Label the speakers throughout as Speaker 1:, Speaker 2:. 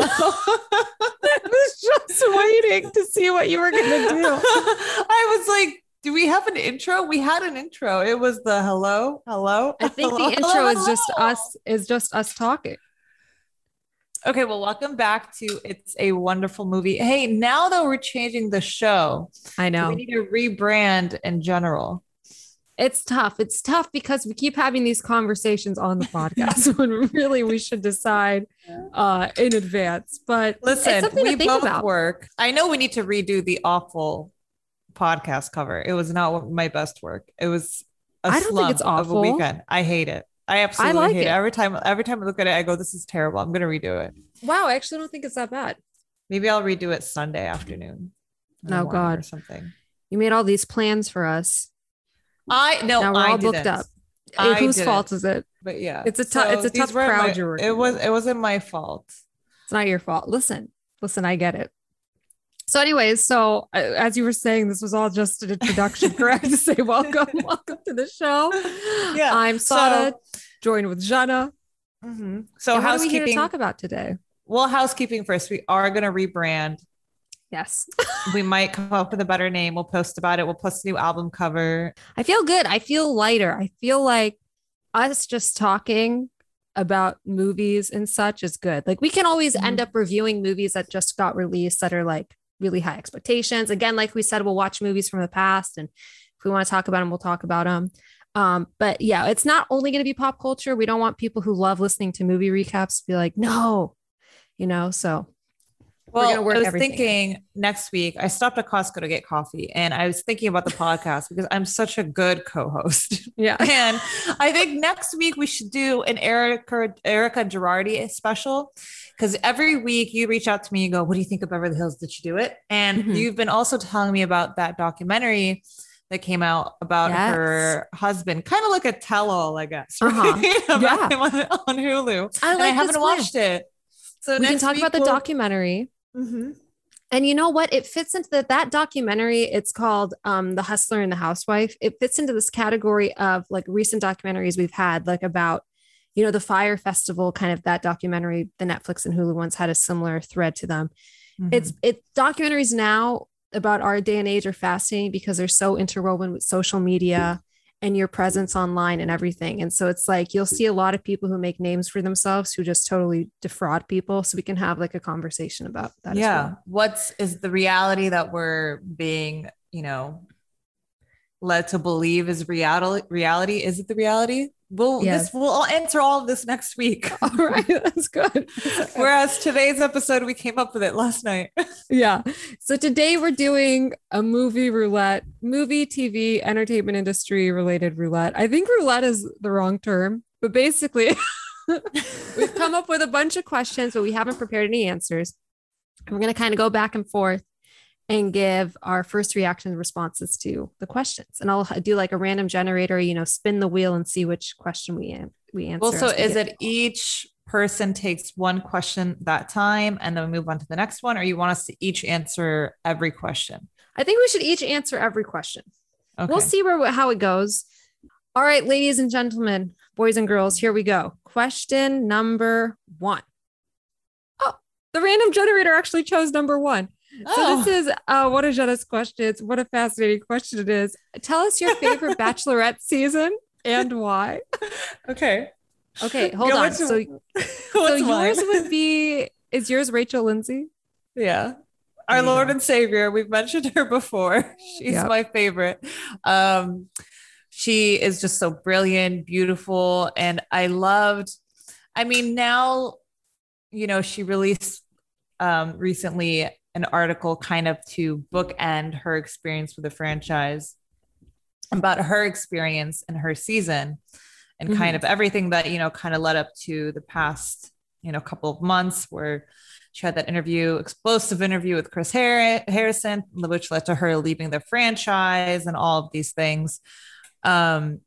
Speaker 1: hello.
Speaker 2: I was just waiting to see what you were gonna do.
Speaker 1: I was like, do we have an intro? We had an intro. It was the hello, hello.
Speaker 2: I think
Speaker 1: hello,
Speaker 2: the intro
Speaker 1: hello,
Speaker 2: is just us is just us talking.
Speaker 1: Okay, well, welcome back to It's a Wonderful Movie. Hey, now that we're changing the show,
Speaker 2: I know.
Speaker 1: we need to rebrand in general.
Speaker 2: It's tough. It's tough because we keep having these conversations on the podcast when really we should decide uh in advance. But
Speaker 1: Listen, we both
Speaker 2: about.
Speaker 1: work. I know we need to redo the awful podcast cover. It was not my best work. It was a
Speaker 2: I don't think it's
Speaker 1: of a
Speaker 2: awful.
Speaker 1: weekend. I hate it. I absolutely
Speaker 2: like
Speaker 1: hate it.
Speaker 2: it.
Speaker 1: Every time, every time I look at it, I go, "This is terrible. I'm gonna redo it."
Speaker 2: Wow, I actually don't think it's that bad.
Speaker 1: Maybe I'll redo it Sunday afternoon.
Speaker 2: Oh, God.
Speaker 1: or something.
Speaker 2: You made all these plans for us.
Speaker 1: I no,
Speaker 2: now we're
Speaker 1: I
Speaker 2: all booked
Speaker 1: didn't.
Speaker 2: up.
Speaker 1: I
Speaker 2: Whose
Speaker 1: didn't.
Speaker 2: fault is it?
Speaker 1: But yeah,
Speaker 2: It's a tou- it's a tough crowd
Speaker 1: my-
Speaker 2: you're
Speaker 1: It was.
Speaker 2: with.
Speaker 1: It wasn't my fault.
Speaker 2: It's not your fault. Listen, listen, I get it. So, anyways, so uh, as you were saying, this was all just an introduction, correct? To say welcome, welcome to the show.
Speaker 1: Yeah,
Speaker 2: I'm Sada, joined with Jenna.
Speaker 1: Mhm. So
Speaker 2: and what are we here to
Speaker 1: housekeeping.
Speaker 2: talk about today?
Speaker 1: well, housekeeping first. We are gonna rebrand.
Speaker 2: Yes,
Speaker 1: we might come up with a better name. We'll post about it. We'll post a new album cover.
Speaker 2: I feel good. I feel lighter. I feel like us just talking about movies and such is good. Like we can always end
Speaker 1: Mhm.
Speaker 2: up reviewing movies that just got released that are like really high expectations. Again, like we said, we'll watch movies from the past, and if we want to talk about them, we'll talk about them. Um, but yeah, it's not only going to be pop culture. We don't want people who love listening to movie recaps to be like, no, you know. So
Speaker 1: Well, I was thinking next week. I stopped at Costco to get coffee, and I was thinking about the podcast because I'm such a good co-host.
Speaker 2: yeah,
Speaker 1: and I think next week we should do an Erika Erika Girardi special because every week you reach out to me and go, "What do you think of Beverly Hills? Did you do it?" And
Speaker 2: Mhm.
Speaker 1: you've been also telling me about that documentary that came out about
Speaker 2: Yes.
Speaker 1: her husband, kind of like a tell-all, I guess,
Speaker 2: Uh-huh.
Speaker 1: right?
Speaker 2: Yeah.
Speaker 1: him on, on Hulu.
Speaker 2: I
Speaker 1: and I haven't
Speaker 2: plan.
Speaker 1: watched it, so
Speaker 2: we can talk about the
Speaker 1: we'll-
Speaker 2: documentary.
Speaker 1: Mhm.
Speaker 2: And you know what? It fits into the, that documentary. It's called um, The Hustler and the Housewife. It fits into this category of like recent documentaries we've had, like about, you know, the Fyre Festival, kind of that documentary. The Netflix and Hulu ones had a similar thread to them.
Speaker 1: Mhm.
Speaker 2: It's it documentaries now about our day and age are fascinating because they're so interwoven with social media and your presence online and everything. And so it's like you'll see a lot of people who make names for themselves who just totally defraud people. So we can have like a conversation about that.
Speaker 1: yeah
Speaker 2: well.
Speaker 1: what's is the reality that we're being you know led to believe is reality reality is it the reality we'll
Speaker 2: Yes.
Speaker 1: this we'll answer all of this next week
Speaker 2: All right, that's good.
Speaker 1: whereas today's episode we came up with it last night
Speaker 2: yeah. So today we're doing a movie roulette, movie, TV, entertainment industry related roulette. I think roulette is the wrong term, but basically, we've come up with a bunch of questions, but we haven't prepared any answers. And we're going to kind of go back and forth and give our first reaction responses to the questions. And I'll do like a random generator, you know, spin the wheel and see which question we an- we answer.
Speaker 1: well so is it each person takes one question that time and then we move on to the next one or you want us to each answer every question
Speaker 2: I think we should each answer every question.
Speaker 1: okay
Speaker 2: We'll see where how it goes. All right, ladies and gentlemen, boys and girls, here we go. Question number one. Oh, the random generator actually chose number one. So
Speaker 1: Oh.
Speaker 2: this is uh, one of Jenna's questions. What a fascinating question it is. Tell us your favorite Bachelorette season and why.
Speaker 1: okay
Speaker 2: Okay, hold on. So, so yours
Speaker 1: mine?
Speaker 2: would be is yours Rachel Lindsay?
Speaker 1: Yeah. Our
Speaker 2: you
Speaker 1: Lord and Savior. We've mentioned her before. She's
Speaker 2: Yep.
Speaker 1: my favorite. Um, she is just so brilliant, beautiful. And I loved, I mean, now, you know, she released um, recently an article kind of to bookend her experience with the franchise about her experience and her season and kind of everything that, you know, kind of led up to the past, you know, couple of months where she had that interview, explosive interview with Chris Har- Harrison, which led to her leaving the franchise and all of these things. Um,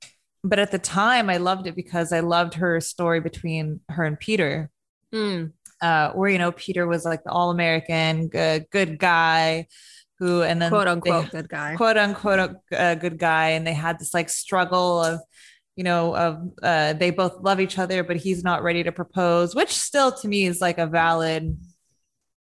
Speaker 1: but at the time, I loved it because I loved her story between her and Peter,
Speaker 2: Mm,
Speaker 1: uh, where you know Peter was like the all-American good good guy who, and then
Speaker 2: quote
Speaker 1: they-
Speaker 2: unquote good guy.
Speaker 1: quote unquote a good guy and they had this like struggle of you know of uh, they both love each other but he's not ready to propose which still to me is like a valid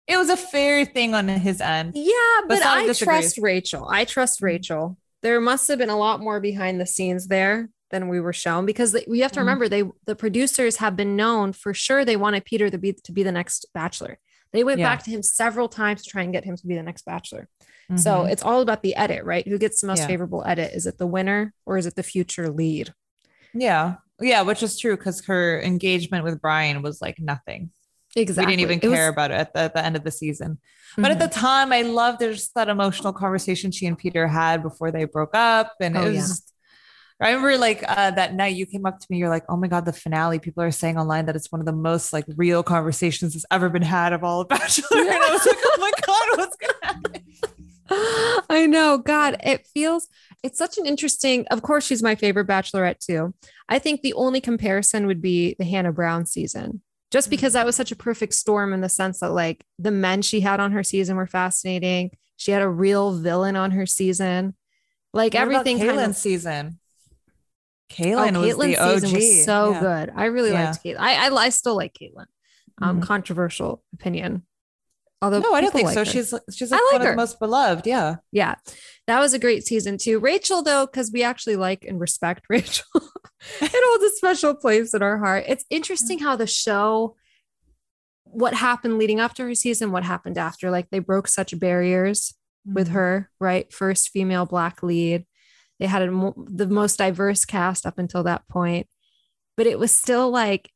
Speaker 1: it was a fair thing on his end.
Speaker 2: Yeah, but
Speaker 1: Basada
Speaker 2: I
Speaker 1: disagrees.
Speaker 2: trust Rachel. I trust Rachel. There must have been a lot more behind the scenes there than we were shown because they- we have to
Speaker 1: Mhm.
Speaker 2: remember they the producers have been known for sure they wanted Peter to be to be the next bachelor. They went
Speaker 1: Yeah.
Speaker 2: back to him several times to try and get him to be the next bachelor. So
Speaker 1: Mhm.
Speaker 2: it's all about the edit, right? Who gets the most
Speaker 1: Yeah.
Speaker 2: favorable edit? Is it the winner or is it the future lead?
Speaker 1: yeah, yeah, which is true because her engagement with Bryan was like nothing.
Speaker 2: Exactly.
Speaker 1: We didn't even
Speaker 2: It was-
Speaker 1: care about it at the, at the end of the season. But at the time, I loved there's that emotional conversation she and Peter had before they broke up, and
Speaker 2: Oh,
Speaker 1: it was.
Speaker 2: yeah.
Speaker 1: I remember like uh, that night you came up to me. You're like, "Oh my god, the finale!" People are saying online that it's one of the most like real conversations that's ever been had of all of Bachelor. And I was like, "Oh my god, what's gonna happen?"
Speaker 2: I know. God, it feels it's such an interesting. Of course, she's my favorite bachelorette too. I think the only comparison would be the Hannah Brown season, just because that was such a perfect storm in the sense that like the men she had on her season were fascinating. She had a real villain on her season. Like
Speaker 1: What about
Speaker 2: everything kind
Speaker 1: Kaitlyn's
Speaker 2: of
Speaker 1: season.
Speaker 2: Oh,
Speaker 1: Kaitlyn was the OG.
Speaker 2: season was so
Speaker 1: Yeah.
Speaker 2: good. I really
Speaker 1: Yeah.
Speaker 2: liked Kaitlyn. I, I I still like Kaitlyn. Um,
Speaker 1: Mhm.
Speaker 2: controversial opinion. Although
Speaker 1: No, I don't think
Speaker 2: like
Speaker 1: so.
Speaker 2: her.
Speaker 1: She's she's like,
Speaker 2: like
Speaker 1: one
Speaker 2: her.
Speaker 1: of the most beloved. Yeah.
Speaker 2: yeah, that was a great season too. Rachel, though, because we actually like and respect Rachel, it holds a special place in our heart. It's interesting how the show, what happened leading up to her season, what happened after, like they broke such barriers with
Speaker 1: Mhm.
Speaker 2: her, right? First female black lead. They had a the most diverse cast up until that point, but it was still like,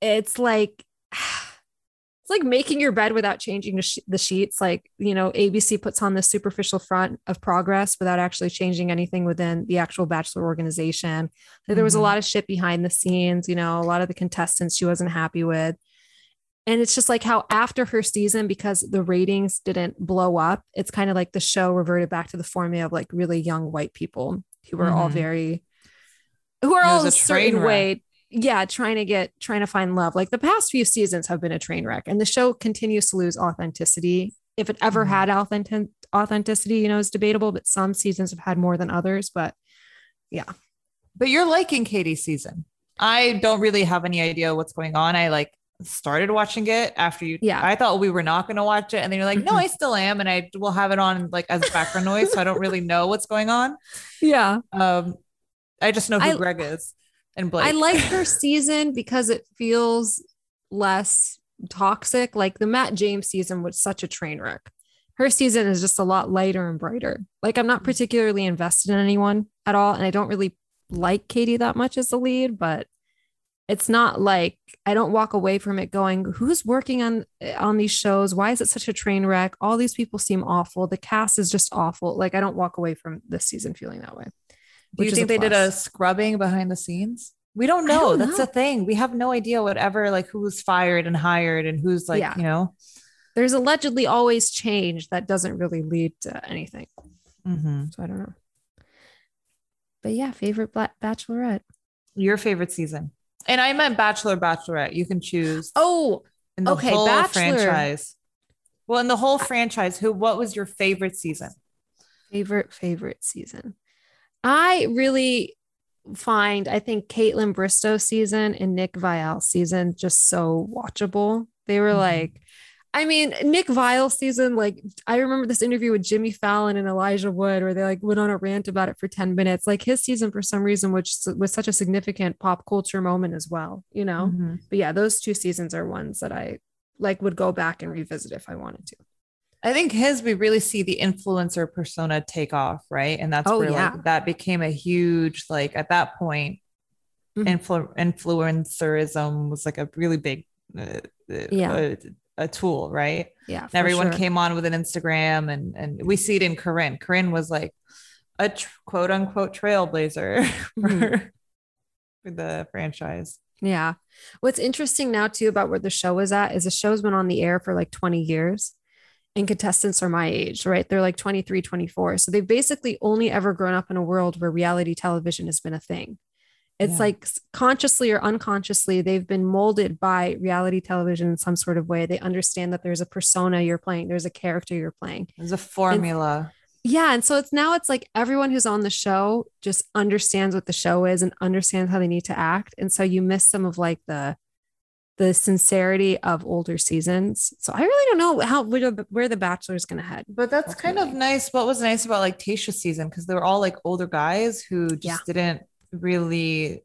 Speaker 2: it's like, it's like making your bed without changing the, sh- the sheets. Like, you know, ABC puts on this superficial front of progress without actually changing anything within the actual Bachelor organization. There was a
Speaker 1: Mhm.
Speaker 2: lot of shit behind the scenes, you know, a lot of the contestants she wasn't happy with. And it's just like how after her season, because the ratings didn't blow up, it's kind of like the show reverted back to the formula of like really young white people who were all
Speaker 1: Mhm.
Speaker 2: very, who are all a
Speaker 1: a
Speaker 2: certain way, yeah, trying to get, trying to find love. Like the past few seasons have been a train wreck, and the show continues to lose authenticity. If it ever
Speaker 1: Mhm.
Speaker 2: had authentic authenticity, you know, is debatable, but some seasons have had more than others. But yeah,
Speaker 1: But you're liking Katie's season. I don't really have any idea what's going on. I like started watching it after you.
Speaker 2: Yeah.
Speaker 1: I thought we were not going to watch it. And then you're like, no. I still am. And I will have it on like as background noise. So I don't really know what's going on.
Speaker 2: yeah.
Speaker 1: Um, I just know who
Speaker 2: I-
Speaker 1: Greg is and Blake.
Speaker 2: I like her season because it feels less toxic. Like the Matt James season was such a train wreck. Her season is just a lot lighter and brighter. Like I'm not particularly invested in anyone at all, and I don't really like Katie that much as the lead, but it's not like I don't walk away from it going, who's working on on these shows? Why is it such a train wreck? All these people seem awful. The cast is just awful. Like I don't walk away from this season feeling that way.
Speaker 1: Do you think they did a scrubbing behind the scenes? We don't know.
Speaker 2: don't
Speaker 1: That's
Speaker 2: know.
Speaker 1: the thing. We have no idea whatever like who's fired and hired and who's like,
Speaker 2: Yeah.
Speaker 1: you know.
Speaker 2: There's allegedly always change that doesn't really lead to anything.
Speaker 1: Mhm.
Speaker 2: So I don't know. But yeah, favorite Black Bachelorette.
Speaker 1: Your favorite season. And I meant Bachelor Bachelorette. You can choose
Speaker 2: Oh,
Speaker 1: in the
Speaker 2: okay,
Speaker 1: whole
Speaker 2: Bachelor.
Speaker 1: franchise. Well, in the whole franchise, who what was your favorite season?
Speaker 2: favorite favorite season. I really find I think Kaitlyn Bristowe season and Nick Viall season just so watchable. They were
Speaker 1: Mhm.
Speaker 2: like, I mean, Nick Viall season, like I remember this interview with Jimmy Fallon and Elijah Wood where they like went on a rant about it for 10 minutes. Like his season for some reason, which was such a significant pop culture moment as well, you know?
Speaker 1: Mhm.
Speaker 2: But yeah, those two seasons are ones that I like would go back and revisit if I wanted to.
Speaker 1: I think his we really see the influencer persona take off, right? And that's
Speaker 2: Oh,
Speaker 1: where
Speaker 2: yeah.
Speaker 1: like that became a huge like at that point,
Speaker 2: Mhm.
Speaker 1: influ- influencerism was like a really big uh,
Speaker 2: Yeah.
Speaker 1: a, a tool, right?
Speaker 2: Yeah.
Speaker 1: Everyone
Speaker 2: sure.
Speaker 1: came on with an Instagram, and and we see it in Corinne. Corinne was like a tr- quote unquote trailblazer for,
Speaker 2: Mhm.
Speaker 1: for the franchise.
Speaker 2: Yeah. What's interesting now too about where the show is at is the show's been on the air for like 20 years and contestants are my age, right? They're like 23, 24. So they've basically only ever grown up in a world where reality television has been a thing. It's
Speaker 1: Yeah.
Speaker 2: like consciously or unconsciously, they've been molded by reality television in some sort of way. They understand that there's a persona you're playing, there's a character you're playing.
Speaker 1: There's a formula.
Speaker 2: Yeah. And so it's now it's like everyone who's on the show just understands what the show is and understands how they need to act. And so you miss some of like the the sincerity of older seasons. So I really don't know how where, the- where the Bachelor is going to head.
Speaker 1: But that's kind of nice. What was nice about like Tayshia's season because they were all like older guys who just
Speaker 2: Yeah.
Speaker 1: didn't really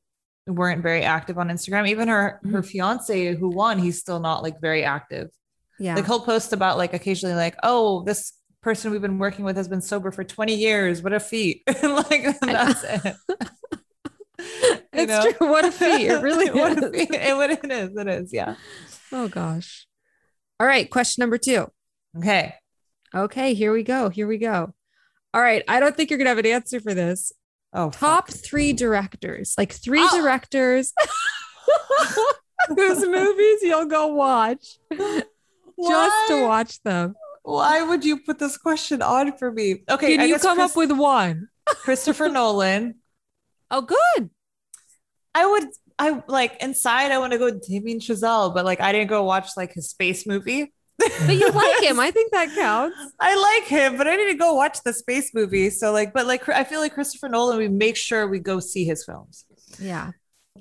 Speaker 1: weren't very active on Instagram. Even her her
Speaker 2: Mhm.
Speaker 1: fiance who won, he's still not like very active.
Speaker 2: Yeah.
Speaker 1: Like he'll post about like occasionally like, oh, this person we've been working with has been sober for 20 years. What a feat. like that's it.
Speaker 2: It's
Speaker 1: know?
Speaker 2: true. What a feat. It really
Speaker 1: what a
Speaker 2: is.
Speaker 1: feat. It, what it is. It is. Yeah.
Speaker 2: Oh gosh. All right, question number 2.
Speaker 1: Okay.
Speaker 2: Okay, here we go. Here we go. All right, I don't think you're going to have an answer for this.
Speaker 1: Oh,
Speaker 2: Top 3 directors. Like 3
Speaker 1: Oh.
Speaker 2: directors whose movies you'll go watch just to watch them.
Speaker 1: Why would you put this question on for me? Okay,
Speaker 2: Can
Speaker 1: I
Speaker 2: you come
Speaker 1: Chris-
Speaker 2: up with one?
Speaker 1: Christopher Nolan.
Speaker 2: Oh, good.
Speaker 1: I would, I like inside. I want to go Damien Chazelle, but like I didn't go watch like his space movie.
Speaker 2: But you like him. I think that counts.
Speaker 1: I like him, but I need to go watch the space movie. So like, but like I feel like Christopher Nolan, we make sure we go see his films.
Speaker 2: Yeah.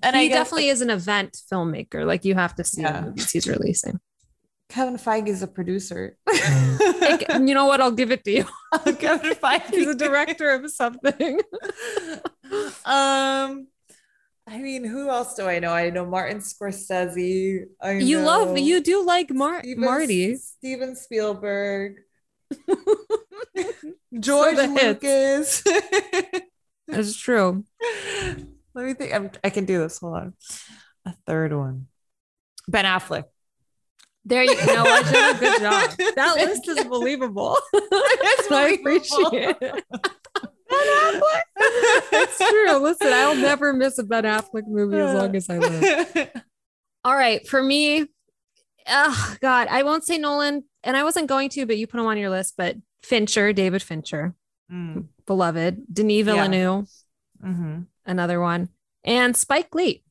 Speaker 1: And
Speaker 2: he
Speaker 1: guess,
Speaker 2: definitely is an event filmmaker. Like you have to see
Speaker 1: Yeah.
Speaker 2: the movies he's releasing.
Speaker 1: Kevin Feige is a producer.
Speaker 2: Like, you know what? I'll give it to you.
Speaker 1: Kevin Feige.
Speaker 2: is a director of something.
Speaker 1: um, I mean, who else do I know? I know Martin Scorsese. I
Speaker 2: You love you do like Mar-
Speaker 1: Steven-
Speaker 2: Marty.
Speaker 1: Steven Spielberg, George. Lucas.
Speaker 2: That's true.
Speaker 1: Let me think. I'm, I can do this. Hold on. A third one. Ben Affleck.
Speaker 2: There you know what, Jenna? Good job. That list is believable.
Speaker 1: It's
Speaker 2: I appreciate it. it's true. Listen, I'll never miss a Ben Affleck movie as long as I live. All right, for me, oh God, I won't say Nolan, and I wasn't going to, but you put him on your list. But Fincher, David Fincher,
Speaker 1: Mm,
Speaker 2: beloved, Denis
Speaker 1: Yeah.
Speaker 2: Villeneuve,
Speaker 1: mhm.
Speaker 2: another one, and Spike Lee.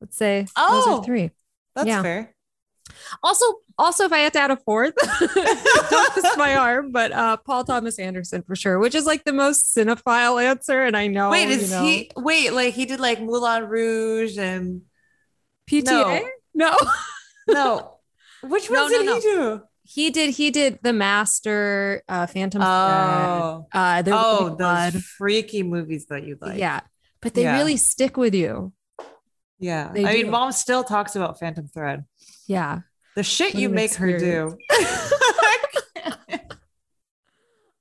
Speaker 2: Let's say those
Speaker 1: Oh.
Speaker 2: are three.
Speaker 1: That's
Speaker 2: Yeah.
Speaker 1: fair.
Speaker 2: Also, also, if I had to add a fourth, don't twist my arm, but uh, Paul Thomas Anderson for sure, which is like the most cinephile answer, and I know.
Speaker 1: wait,
Speaker 2: you
Speaker 1: is
Speaker 2: know,
Speaker 1: he? Wait, like he did like Moulin Rouge and
Speaker 2: PTA? No,
Speaker 1: no. Which
Speaker 2: No,
Speaker 1: ones
Speaker 2: no,
Speaker 1: did
Speaker 2: no.
Speaker 1: he do?
Speaker 2: he did. He did The Master, uh, Phantom Thread,
Speaker 1: Oh,
Speaker 2: uh, the
Speaker 1: oh,
Speaker 2: Blood.
Speaker 1: those freaky movies that you like.
Speaker 2: yeah, but they
Speaker 1: Yeah.
Speaker 2: really stick with you.
Speaker 1: yeah.
Speaker 2: They
Speaker 1: I
Speaker 2: do.
Speaker 1: mean, mom still talks about Phantom Thread.
Speaker 2: Yeah.
Speaker 1: The shit you make her do.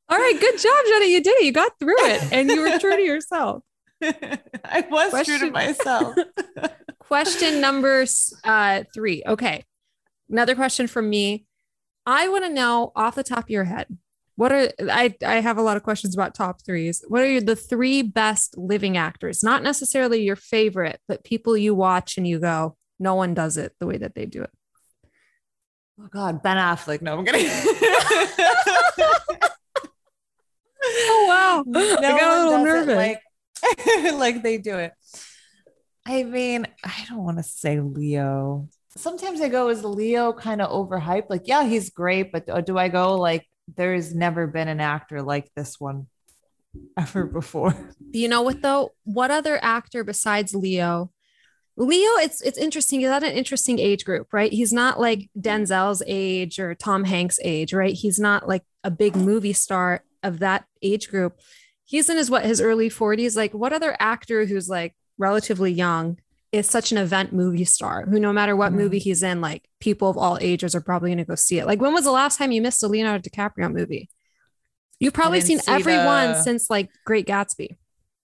Speaker 2: All right, good job, Jenna. You did it. You got through it, and you were true to yourself.
Speaker 1: I was true to myself.
Speaker 2: Question number uh, three. Okay. Another question from me. I want to know off the top of your head, what are I I have a lot of questions about top threes. What are the three best living actors? Not necessarily your favorite, but people you watch and you go, no one does it the way that they do it.
Speaker 1: Oh God, Ben Affleck. No, I'm kidding.
Speaker 2: Oh wow.
Speaker 1: No
Speaker 2: I got a little nervous.
Speaker 1: Like, like they do it. I mean, I don't want to say Leo. Sometimes I go, is Leo kind of overhyped? Like, yeah, he's great, but do- do I go like there's never been an actor like this one ever before?
Speaker 2: you know what though? What other actor besides Leo? Leo, it's it's interesting. He's at an interesting age group, right? He's not like Denzel's age or Tom Hanks' age, right? He's not like a big movie star of that age group. He's in his what his early 40s. Like, what other actor who's like relatively young is such an event movie star who no matter what
Speaker 1: Mhm.
Speaker 2: movie he's in, like people of all ages are probably gonna go see it. Like, when was the last time you missed a Leonardo DiCaprio movie? You've probably seen
Speaker 1: see
Speaker 2: every one
Speaker 1: the-
Speaker 2: since like Great Gatsby.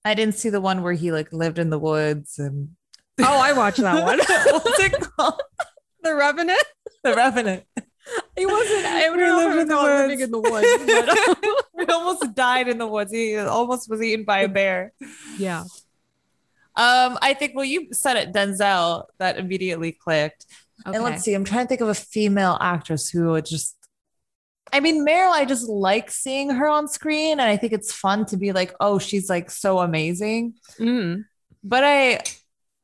Speaker 1: I didn't see the one where he like lived in the woods and
Speaker 2: Oh, I watched that one.
Speaker 1: What's it called?
Speaker 2: the Revenant.
Speaker 1: The Revenant.
Speaker 2: He wasn't. I don't
Speaker 1: We
Speaker 2: know
Speaker 1: lived
Speaker 2: I
Speaker 1: in the
Speaker 2: call it living
Speaker 1: woods.
Speaker 2: in the woods. But,
Speaker 1: he almost died in the woods. He almost was eaten by a bear.
Speaker 2: yeah.
Speaker 1: Um, I think well, you said it, Denzel, that immediately clicked.
Speaker 2: Okay.
Speaker 1: And let's see, I'm trying to think of a female actress who would just I mean, Meryl, I just like seeing her on screen, and I think it's fun to be like, oh, she's like so amazing.
Speaker 2: Mm.
Speaker 1: But I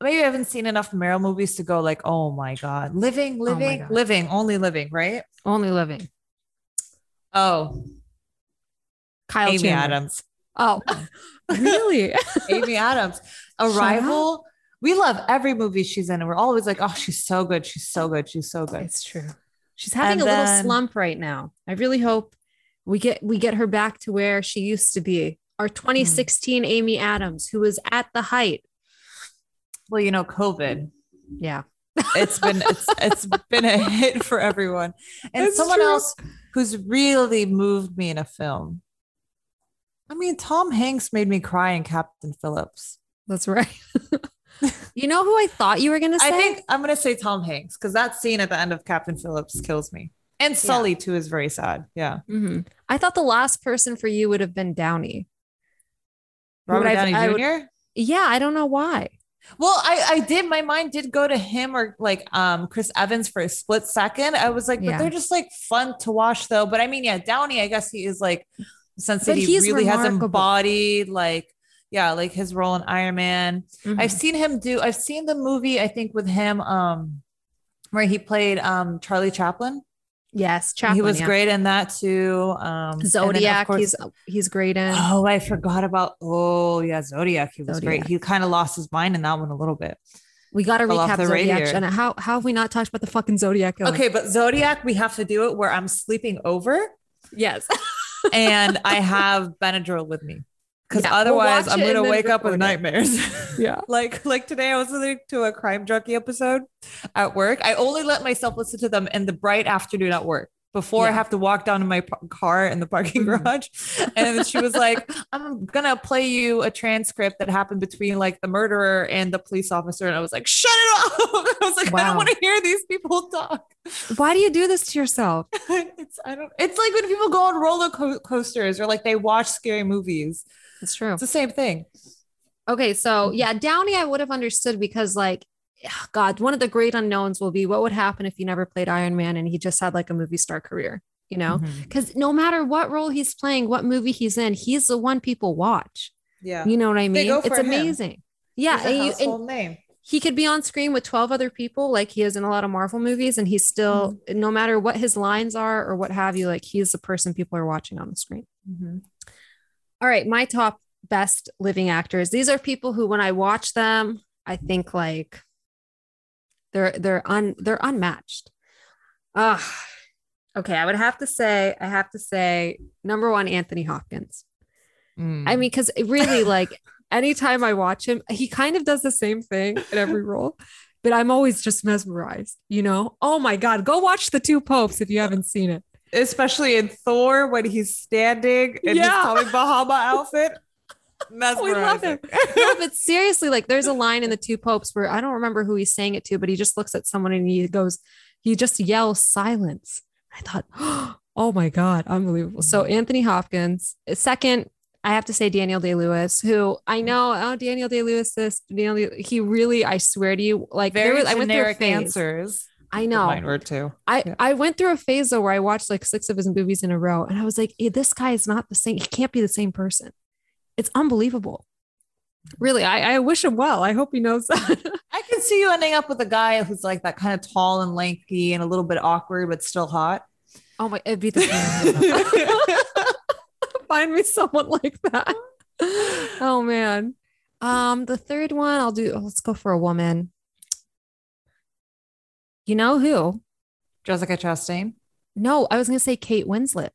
Speaker 1: maybe I haven't seen enough Meryl movies to go like, oh my god, living, oh
Speaker 2: my
Speaker 1: living,
Speaker 2: God.
Speaker 1: living, only living, right?
Speaker 2: Only living.
Speaker 1: Oh,
Speaker 2: Kyle
Speaker 1: Amy
Speaker 2: Chandler.
Speaker 1: Adams.
Speaker 2: Oh, really?
Speaker 1: Amy Adams. Arrival we love every movie she's in, and we're always like, oh, she's so good, she's so good, she's so good.
Speaker 2: It's true. She's having
Speaker 1: And
Speaker 2: a little slump right now. I really hope we get we get her back to where she used to be. Our hmm. 2016 Amy Adams, who was at the height.
Speaker 1: Well, you know, COVID.
Speaker 2: Yeah.
Speaker 1: It's been it's it's been a hit for everyone. And
Speaker 2: It's
Speaker 1: someone
Speaker 2: true.
Speaker 1: else who's really moved me in a film. I mean, Tom Hanks made me cry in Captain Phillips.
Speaker 2: That's right. you know who I thought you were gonna say?
Speaker 1: I think I'm gonna say Tom Hanks because that scene at the end of Captain Phillips kills me. And Sully too is very sad. Yeah.
Speaker 2: Mhm. I thought the last person for you would have been Downey.
Speaker 1: Robert Downey
Speaker 2: I would-
Speaker 1: Jr.
Speaker 2: Yeah, I don't know why.
Speaker 1: Well, I, I did. My mind did go to him or like um Chris Evans for a split second. I was like, but
Speaker 2: Yeah.
Speaker 1: they're just like fun to watch though. But I mean, yeah, Downey, I guess he is like since he really has
Speaker 2: remarkable.
Speaker 1: embodied like yeah, like his role in Iron Man.
Speaker 2: Mhm.
Speaker 1: I've seen him do. I've seen the movie. I think with him, um, where he played um Charlie Chaplin.
Speaker 2: Yes, Chaplin,
Speaker 1: he was
Speaker 2: yeah.
Speaker 1: great in that too. Um, and then, of
Speaker 2: Zodiac.
Speaker 1: course-
Speaker 2: he's he's great in.
Speaker 1: Oh, I forgot about. Oh, yeah, Zodiac. He was
Speaker 2: Zodiac.
Speaker 1: great. He kind of lost his mind in that one a little bit.
Speaker 2: we got to recap
Speaker 1: the
Speaker 2: Zodiac. And how how have we not talked about the fucking Zodiac? killer?
Speaker 1: Okay, but Zodiac, we have to do it where I'm sleeping over
Speaker 2: Yes.
Speaker 1: and I have Benadryl with me. Because
Speaker 2: Yeah, we'll
Speaker 1: otherwise, I'm gonna wake up with
Speaker 2: it.
Speaker 1: nightmares.
Speaker 2: yeah.
Speaker 1: like like today, I was listening to a crime junkie episode at work. I only let myself listen to them in the bright afternoon at work before I have to walk down to my car in the parking
Speaker 2: Mhm.
Speaker 1: garage. And she was like, "I'm gonna play you a transcript that happened between like the murderer and the police officer." And I was like, "Shut it off!" I was like, "I don't want to hear these people talk."
Speaker 2: Why do you do this to yourself?
Speaker 1: it's I don't. It's like when people go on roller co- coasters or like they watch scary movies.
Speaker 2: It's true.
Speaker 1: It's the same thing.
Speaker 2: Okay, so mm-hmm. yeah, Downey I would have understood because like God, one of the great unknowns will be what would happen if he never played Iron Man and he just had like a movie star career, you know?
Speaker 1: Mm-hmm.
Speaker 2: Because no matter what role he's playing, what movie he's in, he's the one people watch.
Speaker 1: Yeah.
Speaker 2: You know what I
Speaker 1: They
Speaker 2: mean? It's
Speaker 1: him.
Speaker 2: amazing. Yeah, and, you, and
Speaker 1: name.
Speaker 2: he could be on screen with 12 other people like he is in a lot of Marvel movies and he's still mm-hmm. no matter what his lines are or what have you like he's the person people are watching on the screen.
Speaker 1: Mm-hmm.
Speaker 2: All right, my top best living actors. These are people who when I watch them, I think like they're they're un they're unmatched. Ah. okay, I would have to say I have to say number 1 Anthony Hopkins.
Speaker 1: Mm.
Speaker 2: I mean cuz really like anytime I watch him, he kind of does the same thing in every role. But I'm always just mesmerized, you know? Oh my God, go watch The Two Popes if you haven't seen it.
Speaker 1: Especially in Thor when he's standing in
Speaker 2: Yeah.
Speaker 1: his Tommy Bahama outfit.
Speaker 2: We love him. no, but seriously, like there's a line in the two popes where I don't remember who he's saying it to, but he just looks at someone and he goes, he just yells silence. I thought, oh my God, unbelievable. So Anthony Hopkins. Second, I have to say Daniel Day Lewis, who I know, oh, Daniel Day Lewis, this Daniel, he really, I swear to you, like there
Speaker 1: Very
Speaker 2: was, I went through a
Speaker 1: generic answers.
Speaker 2: I know.
Speaker 1: Mine were too.
Speaker 2: I,
Speaker 1: Yeah.
Speaker 2: I went through a phase though where I watched like six of his movies in a row and I was like, "Eh, this guy is not the same. He can't be the same person. It's unbelievable. Really, I, I wish him well. I hope he knows that.
Speaker 1: I can see you ending up with a guy who's like that kind of tall and lanky and a little bit awkward, but still hot.
Speaker 2: oh my, it'd be the same. Find me someone like that. Oh man. Um, the third one I'll do. Let's go for a woman. You know who?
Speaker 1: Jessica Chastain.
Speaker 2: No, I was gonna say Kate Winslet.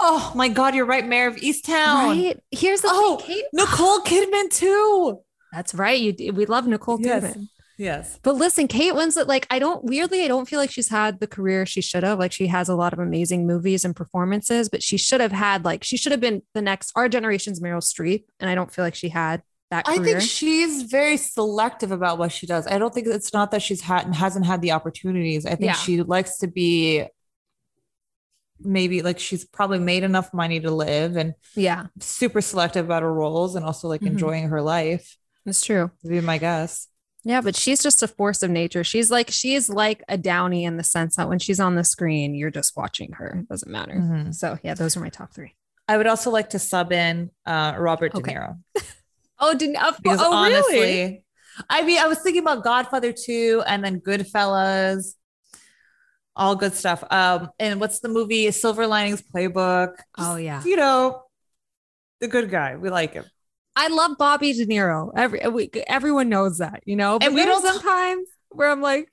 Speaker 1: Oh my God, you're right, Mare of Easttown.
Speaker 2: Right? Here's the
Speaker 1: Oh,
Speaker 2: thing, Kate.
Speaker 1: Nicole Kidman too.
Speaker 2: That's right. You we love Nicole
Speaker 1: Yes.
Speaker 2: Kidman.
Speaker 1: Yes.
Speaker 2: But listen, Kate Winslet, like I don't weirdly, I don't feel like she's had the career she should have. Like she has a lot of amazing movies and performances, but she should have had like she should have been the next our generation's Meryl Streep, and I don't feel like she had that
Speaker 1: I think she's very selective about what she does. I don't think it's not that she's had and hasn't had the opportunities. I think
Speaker 2: Yeah.
Speaker 1: she likes to be maybe like she's probably made enough money to live and
Speaker 2: yeah,
Speaker 1: super selective about her roles and also like
Speaker 2: Mhm.
Speaker 1: enjoying her life.
Speaker 2: that's true.
Speaker 1: Would be my guess.
Speaker 2: Yeah, but she's just a force of nature. She's like she's like a Downey in the sense that when she's on the screen, you're just watching her. It doesn't matter.
Speaker 1: Mhm.
Speaker 2: So yeah, those are my top three.
Speaker 1: I would also like to sub in uh, Robert
Speaker 2: Okay.
Speaker 1: De Niro
Speaker 2: Oh, didn't oh,
Speaker 1: because
Speaker 2: oh,
Speaker 1: honestly,
Speaker 2: really?
Speaker 1: I mean, I was thinking about Godfather 2 and then Goodfellas, all good stuff. Um, and what's the movie? Silver Linings Playbook.
Speaker 2: Oh yeah.
Speaker 1: you know, the good guy. We like him.
Speaker 2: I love Bobby De Niro. Every we, everyone knows that, you know. But
Speaker 1: And we don't-
Speaker 2: sometimes where I'm like,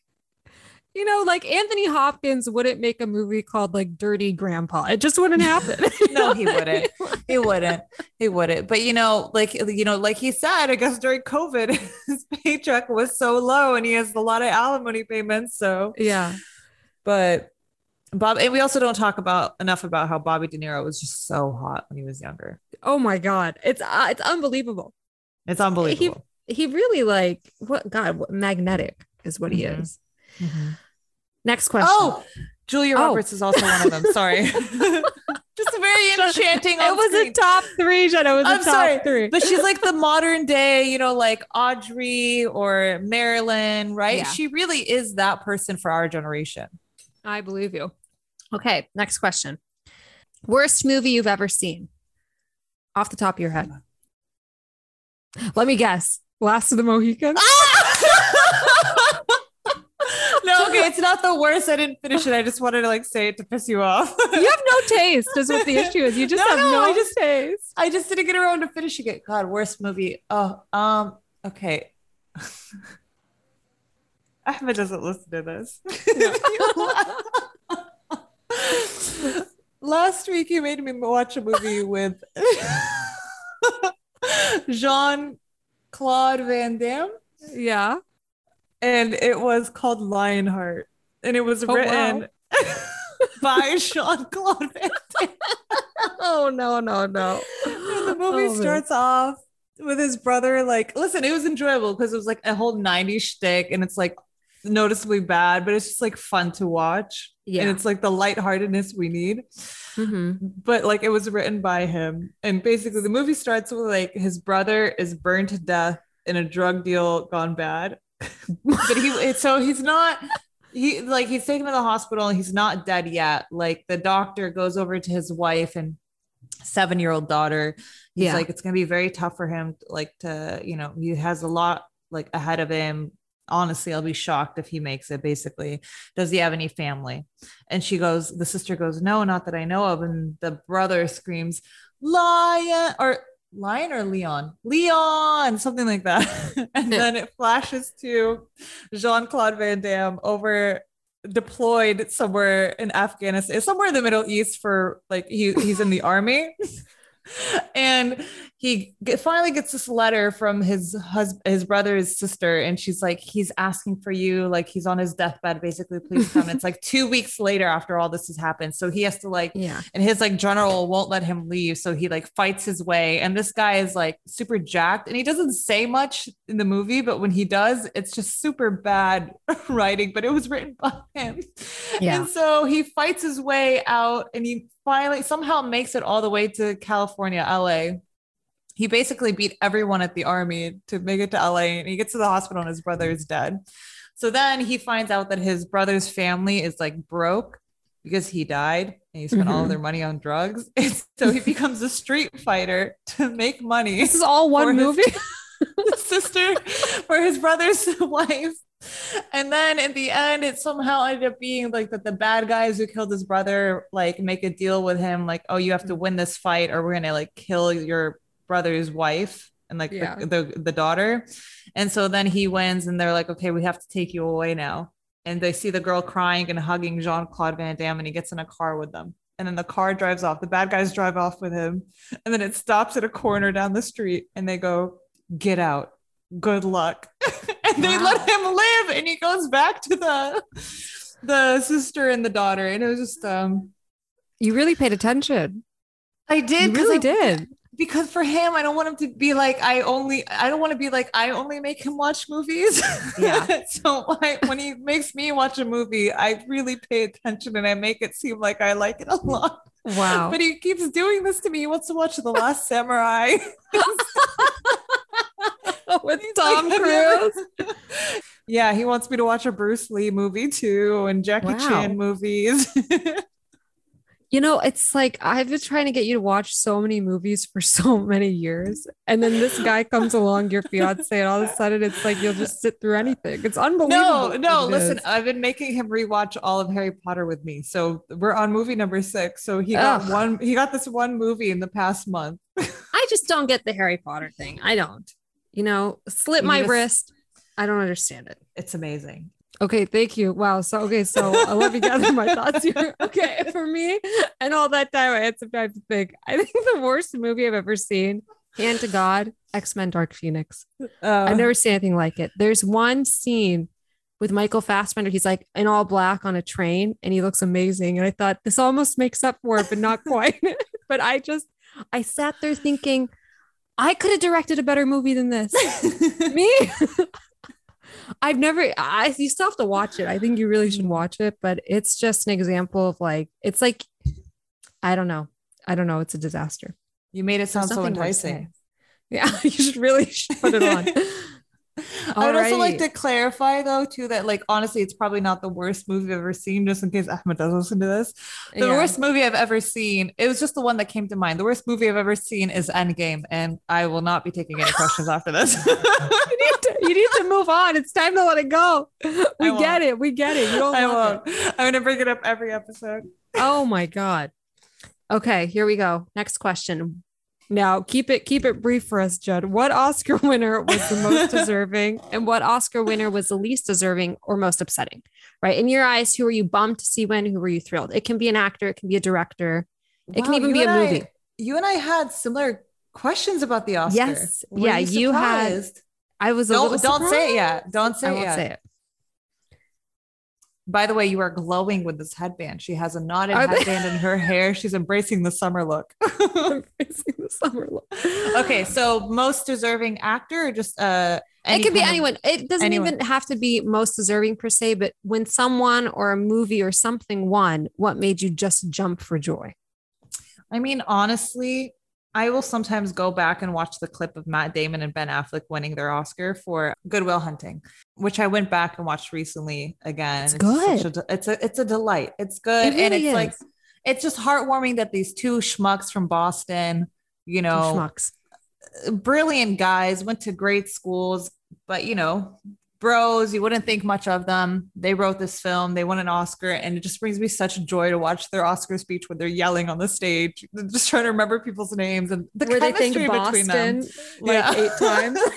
Speaker 2: you know, like Anthony Hopkins wouldn't make a movie called like Dirty Grandpa. It just wouldn't happen.
Speaker 1: No, he wouldn't. He wouldn't. He wouldn't. But you know, like you know, like he said, I guess during COVID, his paycheck was so low, and he has a lot of alimony payments. So,
Speaker 2: yeah.
Speaker 1: but Bob, and we also don't talk about enough about how Bobby De Niro was just so hot when he was younger.
Speaker 2: Oh my god, it's uh, it's unbelievable.
Speaker 1: It's unbelievable.
Speaker 2: He he really like what God what, magnetic is what he
Speaker 1: Mhm.
Speaker 2: is. Next question.
Speaker 1: Oh, Julia
Speaker 2: Oh.
Speaker 1: Roberts is also one of them. Sorry. just very enchanting.
Speaker 2: it was
Speaker 1: screen.
Speaker 2: a top three, Jenna. It was
Speaker 1: I'm
Speaker 2: a top
Speaker 1: sorry,
Speaker 2: three.
Speaker 1: but she's like the modern day, you know, like Audrey or Marilyn, right?
Speaker 2: Yeah.
Speaker 1: She really is that person for our generation.
Speaker 2: I believe you. Okay, next question. Worst movie you've ever seen? Off the top of your head. Let me guess. Last of the Mohicans.
Speaker 1: no, okay, it's not the worst. I didn't finish it. I just wanted to like say it to piss you off.
Speaker 2: You have no taste, is what the issue is. You just
Speaker 1: No,
Speaker 2: have
Speaker 1: no,
Speaker 2: no,
Speaker 1: I just-
Speaker 2: taste.
Speaker 1: I just didn't get around to finishing it. God, worst movie. Oh, um, okay. Ahmed doesn't listen to this. Last week you made me watch a movie with Jean Claude Van Damme,
Speaker 2: Yeah.
Speaker 1: And it was called Lionheart, and it was
Speaker 2: Oh,
Speaker 1: written by Jean Claude Van Damme.
Speaker 2: Oh no, no, no.
Speaker 1: And the movie
Speaker 2: Oh, man.
Speaker 1: starts off with his brother. Like, listen, it was enjoyable because it was like a whole 90s shtick and it's like noticeably bad, but it's just like fun to watch.
Speaker 2: Yeah.
Speaker 1: And it's like the lightheartedness we need.
Speaker 2: Mhm.
Speaker 1: But like it was written by him. And basically, the movie starts with like his brother is burned to death in a drug deal gone bad. but he, so he's not. He like he's taken to the hospital and he's not dead yet. Like the doctor goes over to his wife and seven year old daughter. He's
Speaker 2: Yeah.
Speaker 1: like, it's gonna be very tough for him, like to, you know, he has a lot like ahead of him. Honestly, I'll be shocked if he makes it. Basically, does he have any family? And she goes, the sister goes, no, not that I know of. And the brother screams, lion or lion or Leon, Leon, something like that. and then it flashes to Jean Claude Van Damme over deployed somewhere in Afghanistan, somewhere in the Middle East for like he, he's in the army. and he get, finally gets this letter from his husband, his brother's sister, and she's like, he's asking for you, like he's on his deathbed, basically. Please come. it's like two weeks later after all this has happened, so he has to like
Speaker 2: Yeah.
Speaker 1: and his like general won't let him leave so he like fights his way and this guy is like super jacked and he doesn't say much in the movie but when he does it's just super bad writing but it was written by him
Speaker 2: Yeah.
Speaker 1: and so he fights his way out and he finally somehow makes it all the way to california la he basically beat everyone at the army to make it to la and he gets to the hospital and his brother is dead so then he finds out that his brother's family is like broke because he died and he spent all of their money on drugs. And so he becomes a street fighter to make money.
Speaker 2: This is all one movie.
Speaker 1: his- sister for his brother's wife. And then in the end, it somehow ended up being like that the bad guys who killed his brother like make a deal with him, like, oh, you have to mm. win this fight or we're gonna like kill your brother's wife and like
Speaker 2: Yeah.
Speaker 1: the, the the daughter. And so then he wins and they're like, okay, we have to take you away now. And they see the girl crying and hugging Jean-Claude Van Damme, and he gets in a car with them. And then the car drives off. The bad guys drive off with him. And then it stops at a corner down the street and they go, get out. Good luck. and they
Speaker 2: Wow.
Speaker 1: let him live. And he goes back to the the sister and the daughter. And it was just um
Speaker 2: You really paid attention.
Speaker 1: I did
Speaker 2: You really
Speaker 1: I-
Speaker 2: did.
Speaker 1: because for him, I don't want him to be like I only I don't want to be like I only make him watch movies.
Speaker 2: Yeah.
Speaker 1: so I, when he makes me watch a movie, I really pay attention and I make it seem like I like it a lot.
Speaker 2: Wow.
Speaker 1: But he keeps doing this to me. He wants to watch The Last Samurai.
Speaker 2: With Tom Cruise.
Speaker 1: yeah, he wants me to watch a Bruce Lee movie too and Jackie
Speaker 2: Wow.
Speaker 1: Chan movies.
Speaker 2: You know, it's like I've been trying to get you to watch so many movies for so many years. And then this guy comes along, your fiance, and all of a sudden it's like you'll just sit through anything. It's unbelievable.
Speaker 1: no, no, listen,
Speaker 2: is.
Speaker 1: I've been making him rewatch all of Harry Potter with me. So we're on movie number six. So he got
Speaker 2: Ugh.
Speaker 1: one, he got this one movie in the past month.
Speaker 2: I just don't get the Harry Potter thing. I don't. You know, slit
Speaker 1: You
Speaker 2: my
Speaker 1: s-
Speaker 2: wrist. I don't understand it.
Speaker 1: It's amazing.
Speaker 2: Okay, thank you. Wow. So okay, so I'll let me gather my thoughts here. Okay, for me, and all that time I had some time to think. I think the worst movie I've ever seen, hand to God, X-Men Dark Phoenix.
Speaker 1: Uh,
Speaker 2: I've never seen anything like it. There's one scene with Michael Fassbender. He's like in all black on a train and he looks amazing. And I thought this almost makes up for it, but not quite. but I just, I sat there thinking, I could have directed a better movie than this. Me? I've never, I, you still have to watch it. I think you really should watch it, but it's just an example of like, it's like, I don't know. I don't know. It's a disaster.
Speaker 1: you made it sound so
Speaker 2: nothing more to
Speaker 1: enticing.
Speaker 2: Yeah, you should really should put it on.
Speaker 1: I would also like to clarify though too that like honestly it's probably not the worst movie I've ever seen just in case Ahmed does listen to this. The
Speaker 2: Yeah.
Speaker 1: worst movie I've ever seen, it was just the one that came to mind. The worst movie I've ever seen is Endgame and I will not be taking any questions after this.
Speaker 2: you need to you need to move on. It's time to let it go. We get it. We get it. You don't
Speaker 1: I won't.
Speaker 2: it.
Speaker 1: I'm gonna bring it up every episode.
Speaker 2: Oh my god. Okay, here we go. Next question. Now keep it keep it brief for us, Judd. What Oscar winner was the most deserving, and what Oscar winner was the least deserving or most upsetting? Right in your eyes, who were you bummed to see win? Who were you thrilled? It can be an actor. It can be a director. It can even be a
Speaker 1: and I-
Speaker 2: movie.
Speaker 1: you and I had similar questions about the Oscar.
Speaker 2: Yes.
Speaker 1: Were
Speaker 2: Yeah, you had- I was a
Speaker 1: Don't don't say it yet. Don't say
Speaker 2: I
Speaker 1: it
Speaker 2: won't
Speaker 1: yet.
Speaker 2: say it.
Speaker 1: By the way, you are glowing with this headband. She has a knotted
Speaker 2: Are they-
Speaker 1: headband in her hair. She's embracing the summer look.
Speaker 2: I'm the summer look.
Speaker 1: okay, so most deserving actor or just uh
Speaker 2: it could be
Speaker 1: of-
Speaker 2: anyone. It doesn't
Speaker 1: anyone.
Speaker 2: even have to be most deserving per se, but when someone or a movie or something won, what made you just jump for joy?
Speaker 1: I mean, honestly, I will sometimes go back and watch the clip of Matt Damon and Ben Affleck winning their Oscar for Good Will Hunting, which I went back and watched recently again.
Speaker 2: It's
Speaker 1: such
Speaker 2: good.
Speaker 1: a it's a it's a delight. It's good,
Speaker 2: It
Speaker 1: and
Speaker 2: really
Speaker 1: it's like it's just heartwarming that these two schmucks from Boston, you know,
Speaker 2: schmucks.
Speaker 1: brilliant guys, went to great schools, but you know, bros, you wouldn't think much of them. They wrote this film, they won an Oscar, and it just brings me such joy to watch their Oscar speech when they're yelling on the stage, just trying to remember people's names and the
Speaker 2: Where they think
Speaker 1: chemistry between them.
Speaker 2: Boston like
Speaker 1: Yeah.
Speaker 2: eight times.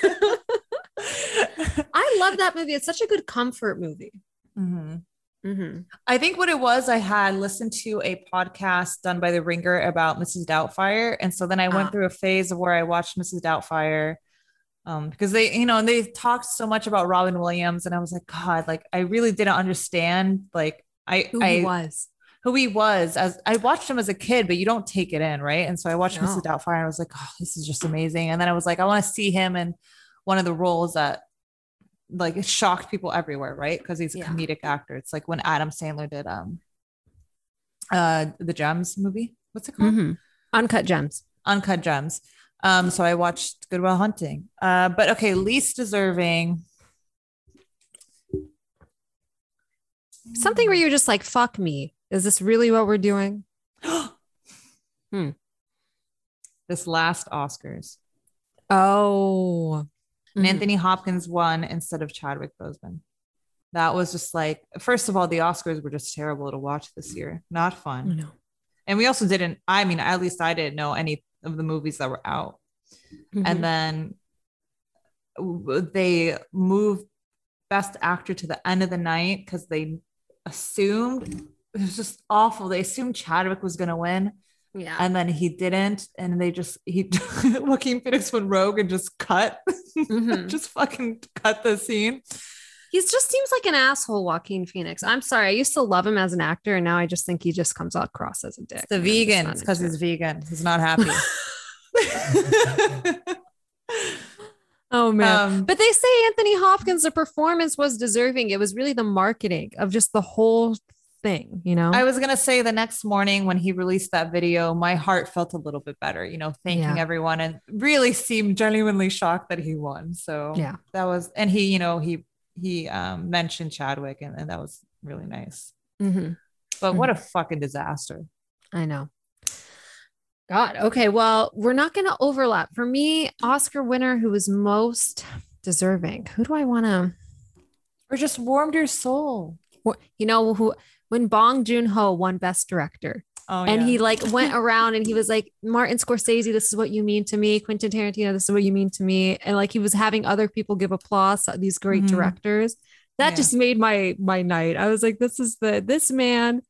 Speaker 2: I love that movie. It's such a good comfort movie.
Speaker 1: Mhm.
Speaker 2: Mm-hmm.
Speaker 1: I think what it was, I had listened to a podcast done by The Ringer about Mrs. Doubtfire. And so then I went
Speaker 2: Ah.
Speaker 1: through a phase of where I watched Mrs. Doubtfire um, because they, you know, and they talked so much about Robin Williams. And I was like, God, like, I really didn't understand, like, I,
Speaker 2: Who
Speaker 1: I,
Speaker 2: he was.
Speaker 1: who he was as I watched him as a kid, but you don't take it in, right? And so I watched
Speaker 2: No.
Speaker 1: Mrs. Doubtfire and I was like, oh, this is just amazing. And then I was like, I want to see him in one of the roles that like shocked people everywhere, right? Because he's a
Speaker 2: Yeah.
Speaker 1: comedic actor. It's like when Adam Sandler did um uh the Gems movie. What's it called?
Speaker 2: Mhm. Uncut Gems.
Speaker 1: Uncut Gems. Um, so I watched Good Will Hunting. Uh, but okay, least deserving.
Speaker 2: Something where you're just like, fuck me. Is this really what we're doing? Hmm.
Speaker 1: This last Oscars.
Speaker 2: Oh.
Speaker 1: and
Speaker 2: Mhm.
Speaker 1: Anthony Hopkins won instead of Chadwick Boseman. That was just like, first of all, the Oscars were just terrible to watch this year. Not fun.
Speaker 2: know.
Speaker 1: And we also didn't, I mean, at least I didn't know any of the movies that were out.
Speaker 2: Mhm.
Speaker 1: And then they moved Best Actor to the end of the night because they assumed it was just awful. They assumed Chadwick was going to win
Speaker 2: yeah.
Speaker 1: and then he didn't. And they just, he, Joaquin Phoenix went rogue and just cut,
Speaker 2: Mhm.
Speaker 1: just fucking cut the scene.
Speaker 2: He just seems like an asshole, Joaquin Phoenix. I'm sorry. I used to love him as an actor, and now I just think he just comes out across as a dick.
Speaker 1: The
Speaker 2: I'm just
Speaker 1: vegan,
Speaker 2: not
Speaker 1: because he's vegan. He's not happy.
Speaker 2: Oh man.
Speaker 1: um,
Speaker 2: but they say Anthony Hopkins, the performance was deserving. It was really the marketing of just the whole thing, you know?
Speaker 1: I was gonna say the next morning when he released that video, my heart felt a little bit better, you know, thanking
Speaker 2: Yeah.
Speaker 1: everyone and really seemed genuinely shocked that he won. So
Speaker 2: Yeah.
Speaker 1: that was and he, you know, he he um mentioned Chadwick and, and that was really nice.
Speaker 2: Mhm.
Speaker 1: But what a fucking disaster.
Speaker 2: I know. God. Okay. Well, we're not going to overlap. For me, Oscar winner who was most deserving. Who do I want to?
Speaker 1: Or just warmed your soul.
Speaker 2: You know who? When Bong Joon Ho won Best Director,
Speaker 1: Oh,
Speaker 2: and
Speaker 1: yeah.
Speaker 2: he like went around and he was like martin scorsese this is what you mean to me quentin tarantino this is what you mean to me and like he was having other people give applause to these great
Speaker 1: Mhm.
Speaker 2: directors that
Speaker 1: Yeah.
Speaker 2: just made my my night i was like this is the this man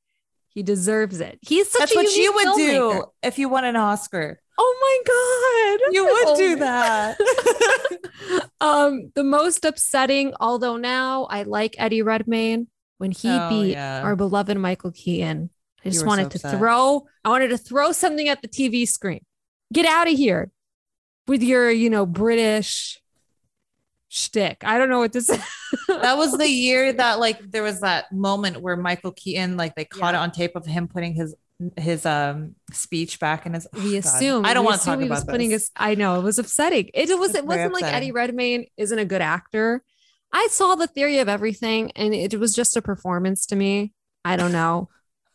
Speaker 2: he deserves it he's such
Speaker 1: That's
Speaker 2: a
Speaker 1: what you would
Speaker 2: filmmaker.
Speaker 1: do if you won an Oscar.
Speaker 2: oh my god
Speaker 1: You would
Speaker 2: Oh
Speaker 1: do that.
Speaker 2: um the most upsetting although now i like eddie redmayne when he
Speaker 1: Oh,
Speaker 2: beat
Speaker 1: yeah.
Speaker 2: our beloved michael keaton i just
Speaker 1: were so
Speaker 2: wanted to
Speaker 1: upset.
Speaker 2: throw i wanted to throw something at the tv screen get out of here with your you know british shtick. i don't know what this
Speaker 1: that was the year that like there was that moment where Michael Keaton like they caught
Speaker 2: Yeah.
Speaker 1: it on tape of him putting his his um speech back in his
Speaker 2: we
Speaker 1: oh, God.
Speaker 2: assume
Speaker 1: I don't want to talk
Speaker 2: he was
Speaker 1: about
Speaker 2: putting
Speaker 1: this.
Speaker 2: his i know it was upsetting it was
Speaker 1: it's
Speaker 2: it wasn't like eddie redmayne isn't a good actor i saw the theory of everything and it was just a performance to me i don't know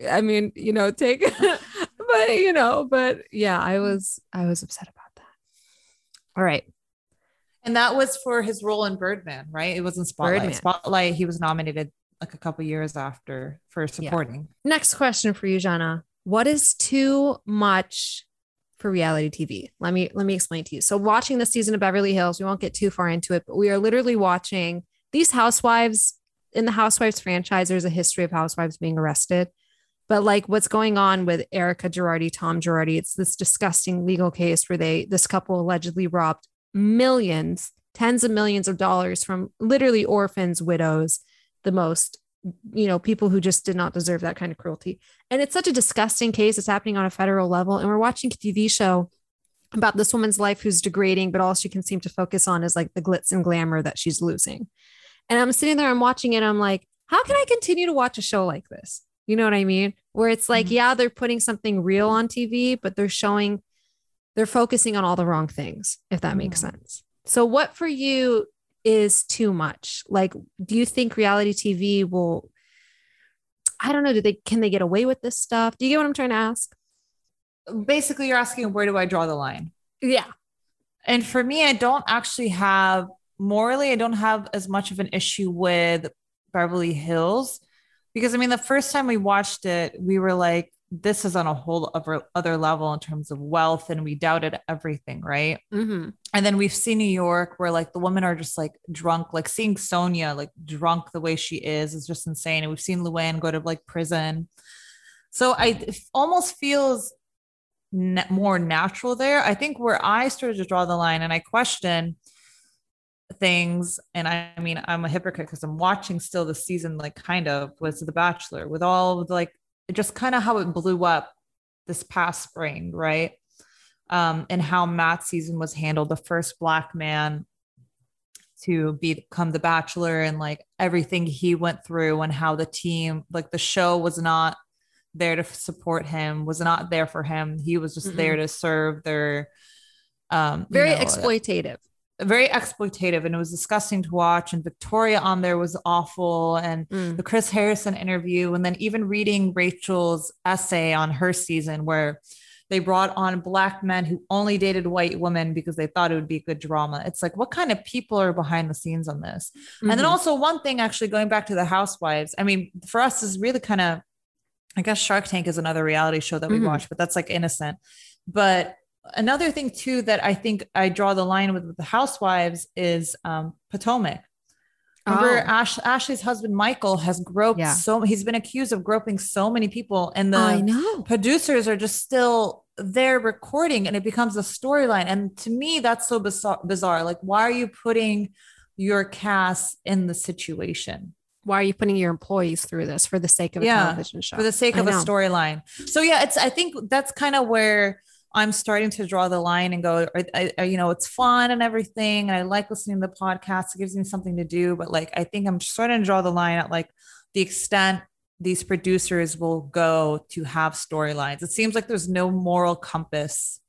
Speaker 2: i mean you know take but you know but yeah i mm. was i was upset about that. All right.
Speaker 1: And that was for his role in Birdman, right? It was in Spotlight.
Speaker 2: Birdman.
Speaker 1: Spotlight, he was nominated like a couple years after for supporting.
Speaker 2: next question for you Jenna. What is too much for reality tv let me let me explain to you. So watching the season of beverly hills we won't get too far into it but we are literally watching these housewives in the housewives franchise. There's a history of housewives being arrested but like what's going on with Erika Girardi tom girardi it's this disgusting legal case where they this couple allegedly robbed millions tens of millions of dollars from literally orphans widows the most you know people who just did not deserve that kind of cruelty. And it's such a disgusting case. It's happening on a federal level. And we're watching a tv show about this woman's life who's degrading but all she can seem to focus on is like the glitz and glamour that she's losing. And i'm sitting there i'm watching it i'm like how can i continue to watch a show like this you know what i mean? Where it's like
Speaker 1: Mhm.
Speaker 2: yeah they're putting something real on tv but they're showing they're focusing on all the wrong things if that makes
Speaker 1: Mhm.
Speaker 2: sense. So what for you is too much? Like do you think reality tv will i don't know do they can they get away with this stuff? Do you get what i'm trying to ask?
Speaker 1: Basically, you're asking where do I draw the line?
Speaker 2: yeah.
Speaker 1: And for me, I don't actually have morally, I don't have as much of an issue with Beverly Hills because I mean, the first time we watched it, we were like, this is on a whole other, other level in terms of wealth, and we doubted everything, right?
Speaker 2: mm-hmm.
Speaker 1: And then we've seen New York where like the women are just like drunk, like seeing Sonja like drunk the way she is is just insane. And we've seen Luann go to like prison. So I it almost feels more natural there. I think where I started to draw the line and I question things, and I, I mean, I'm a hypocrite because I'm watching still the season, like kind of was The Bachelor with all of the, like just kind of how it blew up this past spring, right? um, and how Matt's season was handled. The first black man to be, become the bachelor and like everything he went through and how the team, like the show was not there to support him, was not there for him. He was just
Speaker 2: Mm-mm.
Speaker 1: there to serve their um you
Speaker 2: very
Speaker 1: know,
Speaker 2: exploitative
Speaker 1: very exploitative and it was disgusting to watch and victoria on there was awful and
Speaker 2: Mm.
Speaker 1: the chris harrison interview and then even reading rachel's essay on her season where they brought on black men who only dated white women because they thought it would be good drama it's like what kind of people are behind the scenes on this and then
Speaker 2: Mhm.
Speaker 1: also one thing actually going back to the housewives i mean for us is really kind of i guess shark tank is another reality show that we
Speaker 2: Mhm.
Speaker 1: watch but that's like innocent but another thing too that i think i draw the line with, with the housewives is um, potomac. Remember
Speaker 2: Oh.
Speaker 1: Ash, ashley's husband michael has groped
Speaker 2: Yeah.
Speaker 1: so he's been accused of groping so many people and the producers are just still there recording and it becomes a storyline. And to me that's so bizarre, bizarre. Like why are you putting your cast in the situation?
Speaker 2: Why are you putting your employees through this for the sake of a
Speaker 1: Yeah,
Speaker 2: television show?
Speaker 1: for the sake
Speaker 2: I
Speaker 1: of a storyline. So yeah it's i think that's kind of where i'm starting to draw the line and go I, I, you know it's fun and everything and i like listening to the podcast it gives me something to do but like i think i'm starting to draw the line at like the extent these producers will go to have storylines it seems like there's no moral compass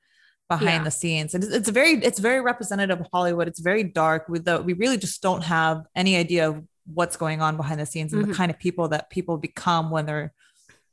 Speaker 1: behind
Speaker 2: Yeah.
Speaker 1: the scenes and it's, it's very it's very representative of hollywood it's very dark with the we really just don't have any idea of what's going on behind the scenes and
Speaker 2: Mhm.
Speaker 1: the kind of people that people become when they're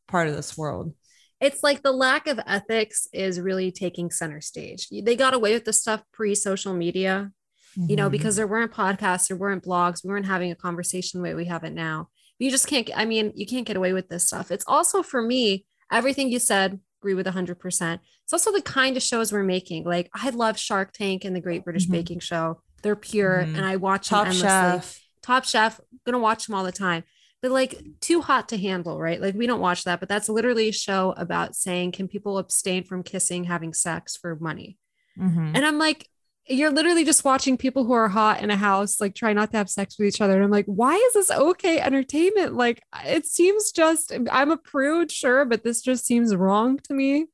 Speaker 1: part of this world
Speaker 2: it's like the lack of ethics is really taking center stage. They got away with the stuff pre social media, you know, because there weren't podcasts, there weren't blogs, we weren't having a conversation the way we have it now. You just can't, I mean, you can't get away with this stuff. It's also for me everything you said, agree with 100%. It's also the kind of shows we're making. Like, I love Shark Tank and the Great British
Speaker 1: Mhm.
Speaker 2: Baking Show. They're pure,
Speaker 1: Mhm.
Speaker 2: and I watch
Speaker 1: Top
Speaker 2: them endlessly.
Speaker 1: Chef.
Speaker 2: Top Chef, gonna watch them all the time. But like too hot to handle, right? Like we don't watch that, but that's literally a show about saying, can people abstain from kissing, having sex for money?
Speaker 1: Mhm.
Speaker 2: And I'm like, you're literally just watching people who are hot in a house, like try not to have sex with each other. And I'm like, why is this okay entertainment? Like it seems just I'm a prude, sure, but this just seems wrong to me.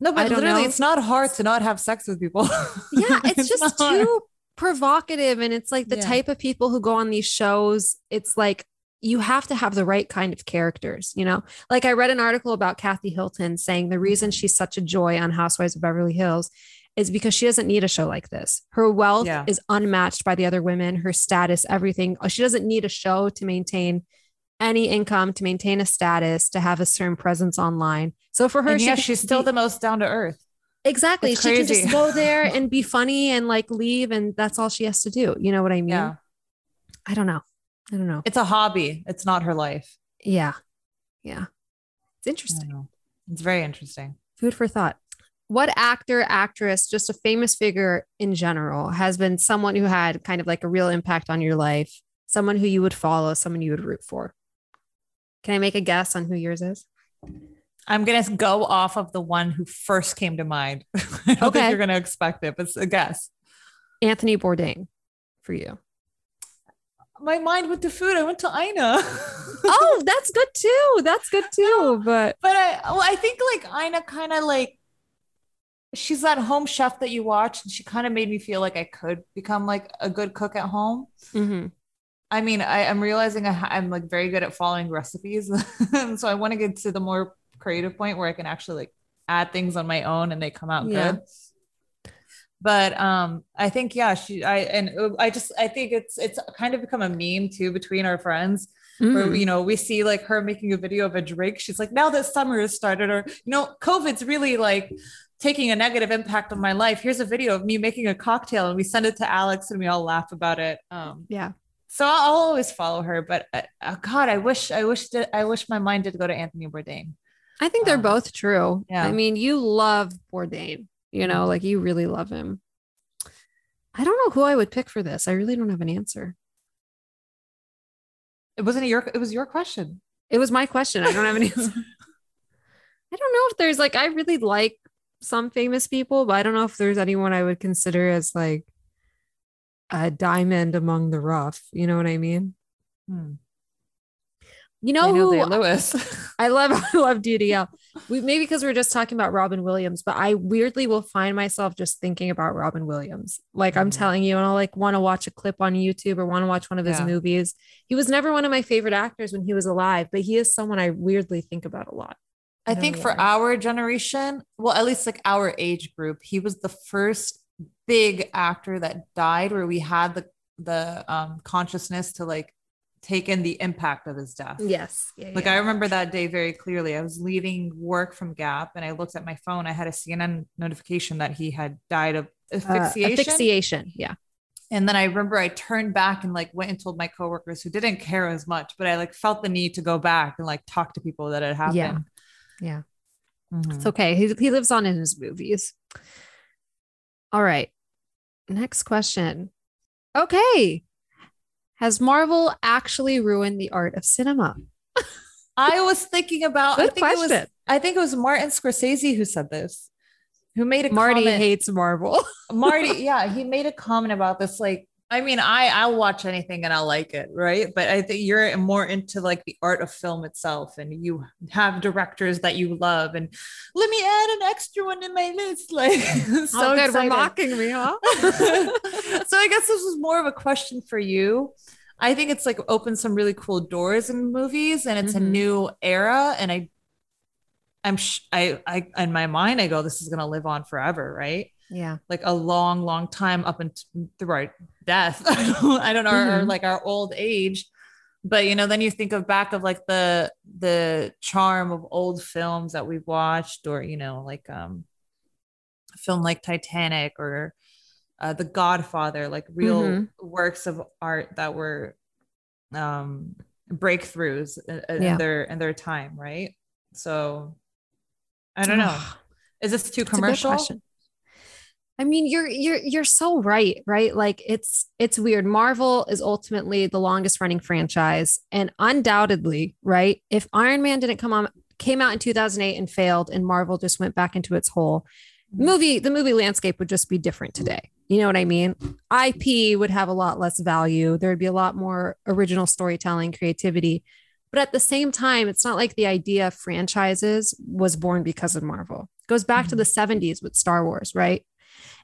Speaker 1: No, but literally,
Speaker 2: know.
Speaker 1: it's not hard to not have sex with people.
Speaker 2: Yeah, it's, just
Speaker 1: not.
Speaker 2: too provocative. And it's like the
Speaker 1: Yeah.
Speaker 2: type of people who go on these shows, it's like you have to have the right kind of characters, you know? Like I read an article about Kathy Hilton saying the reason she's such a joy on Housewives of Beverly Hills is because she doesn't need a show like this. Her wealth
Speaker 1: Yeah.
Speaker 2: is unmatched by the other women, her status, everything. Uh, she doesn't need a show to maintain any income, to maintain a status, to have a certain presence online. So for her,
Speaker 1: And
Speaker 2: she
Speaker 1: yeah, she's
Speaker 2: be-
Speaker 1: still the most down to earth.
Speaker 2: Exactly.
Speaker 1: It's
Speaker 2: She can just go there and be funny and like leave, and that's all she has to do. You know what I mean?
Speaker 1: Yeah,
Speaker 2: I don't know. I don't know.
Speaker 1: it's a hobby. It's not her life.
Speaker 2: Yeah. Yeah. It's interesting.
Speaker 1: Mm-hmm. It's very interesting.
Speaker 2: Food for thought. What actor, actress, just a famous figure in general, has been someone who had kind of like a real impact on your life? Someone who you would follow, someone you would root for? Can I make a guess on who yours is?
Speaker 1: I'm gonna go off of the one who first came to mind. I don't
Speaker 2: Okay.
Speaker 1: think you're gonna expect it, but it's a guess.
Speaker 2: Anthony Bourdain for you.
Speaker 1: My mind went to food. I went to Ina.
Speaker 2: Oh, that's good too. That's good too. But
Speaker 1: but I well, I think like Ina kind of like she's that home chef that you watch, and she kind of made me feel like I could become like a good cook at home.
Speaker 2: Mhm.
Speaker 1: I mean, I, I'm realizing I I'm like very good at following recipes, so I want to get to the more creative point where I can actually like add things on my own and they come out
Speaker 2: Yeah.
Speaker 1: good. But um, I think yeah, she I and uh, I just I think it's it's kind of become a meme too between our friends where
Speaker 2: Mm.
Speaker 1: you know we see like her making a video of a drink. She's like, now that summer has started, or you know, COVID's really like taking a negative impact on my life. Here's a video of me making a cocktail, and we send it to Alex, and we all laugh about it. Um,
Speaker 2: yeah.
Speaker 1: so I'll always follow her, but uh, uh, God, I wish, I wish that I wish my mind did go to Anthony Bourdain.
Speaker 2: I think they're
Speaker 1: Um,
Speaker 2: both true.
Speaker 1: yeah.
Speaker 2: I mean, you love Bourdain, you know, like you really love him. I don't know who I would pick for this. I really don't have an answer.
Speaker 1: It wasn't your, it was your question.
Speaker 2: It was my question. I don't have an answer. I don't know if there's like, I really like some famous people, but I don't know if there's anyone I would consider as like a diamond among the rough. You know what I mean?
Speaker 1: Hmm.
Speaker 2: You know
Speaker 1: Daniel
Speaker 2: who
Speaker 1: Day-Lewis.
Speaker 2: I love I love DDL. We maybe because we are just talking about Robin Williams, but I weirdly will find myself just thinking about Robin Williams. Like I'm
Speaker 1: Mhm.
Speaker 2: telling you, and I'll like want to watch a clip on YouTube or want to watch one of his
Speaker 1: Yeah.
Speaker 2: movies. He was never one of my favorite actors when he was alive, but he is someone I weirdly think about a lot.
Speaker 1: I
Speaker 2: don't
Speaker 1: think for our generation, well, at least like our age group, he was the first big actor that died where we had the the um consciousness to like take in the impact of his death.
Speaker 2: Yes. Yeah,
Speaker 1: Like I remember that day very clearly. I was leaving work from Gap and I looked at my phone. I had a CNN notification that he had died of asphyxiation.
Speaker 2: Uh, asphyxiation. Yeah.
Speaker 1: And then I remember I turned back and like went and told my coworkers who didn't care as much, but I like felt the need to go back and like talk to people that had happened.
Speaker 2: Yeah. Yeah.
Speaker 1: Mhm.
Speaker 2: It's okay. He, he lives on in his movies. All right. Next question. Okay. Has Marvel actually ruined the art of cinema?
Speaker 1: I was thinking about. I
Speaker 2: Good
Speaker 1: think it
Speaker 2: question.
Speaker 1: was. I think it was Martin Scorsese who said this, who made a
Speaker 2: Marty
Speaker 1: comment.
Speaker 2: hates Marvel.
Speaker 1: Marty, yeah, he made a comment about this. Like, I mean, I I'll watch anything and I'll like it, right? But I think you're more into like the art of film itself, and you have directors that you love. And let me add an extra one in my list. Like, so
Speaker 2: oh, good.
Speaker 1: excited.
Speaker 2: Mocking me, huh?
Speaker 1: so I guess this was more of a question for you. I think it's like opened some really cool doors in movies, and it's a
Speaker 2: Mhm.
Speaker 1: new era. And I, I'm, sh- I, I, in my mind, I go, this is gonna live on forever, right?
Speaker 2: yeah.
Speaker 1: Like a long, long time up and through our death. I don't, know, or
Speaker 2: Mhm.
Speaker 1: like our old age. But you know, then you think of back of like the the charm of old films that we've watched, or you know, like um, a film like Titanic or uh, The Godfather, like real
Speaker 2: Mhm.
Speaker 1: works of art that were um, breakthroughs in, in
Speaker 2: Yeah.
Speaker 1: their in their time, right? So I don't know. Is this too commercial?
Speaker 2: I mean, you're you're you're so right, right? Like it's it's weird. Marvel is ultimately the longest running franchise, and undoubtedly, right? If Iron Man didn't come on came out in 2008 and failed, and Marvel just went back into its hole, mm-hmm. movie the movie landscape would just be different today. You know what I mean? IP would have a lot less value. There would be a lot more original storytelling, creativity. But at the same time, it's not like the idea of franchises was born because of Marvel. It goes back mm-hmm. to the 70s with Star Wars, right?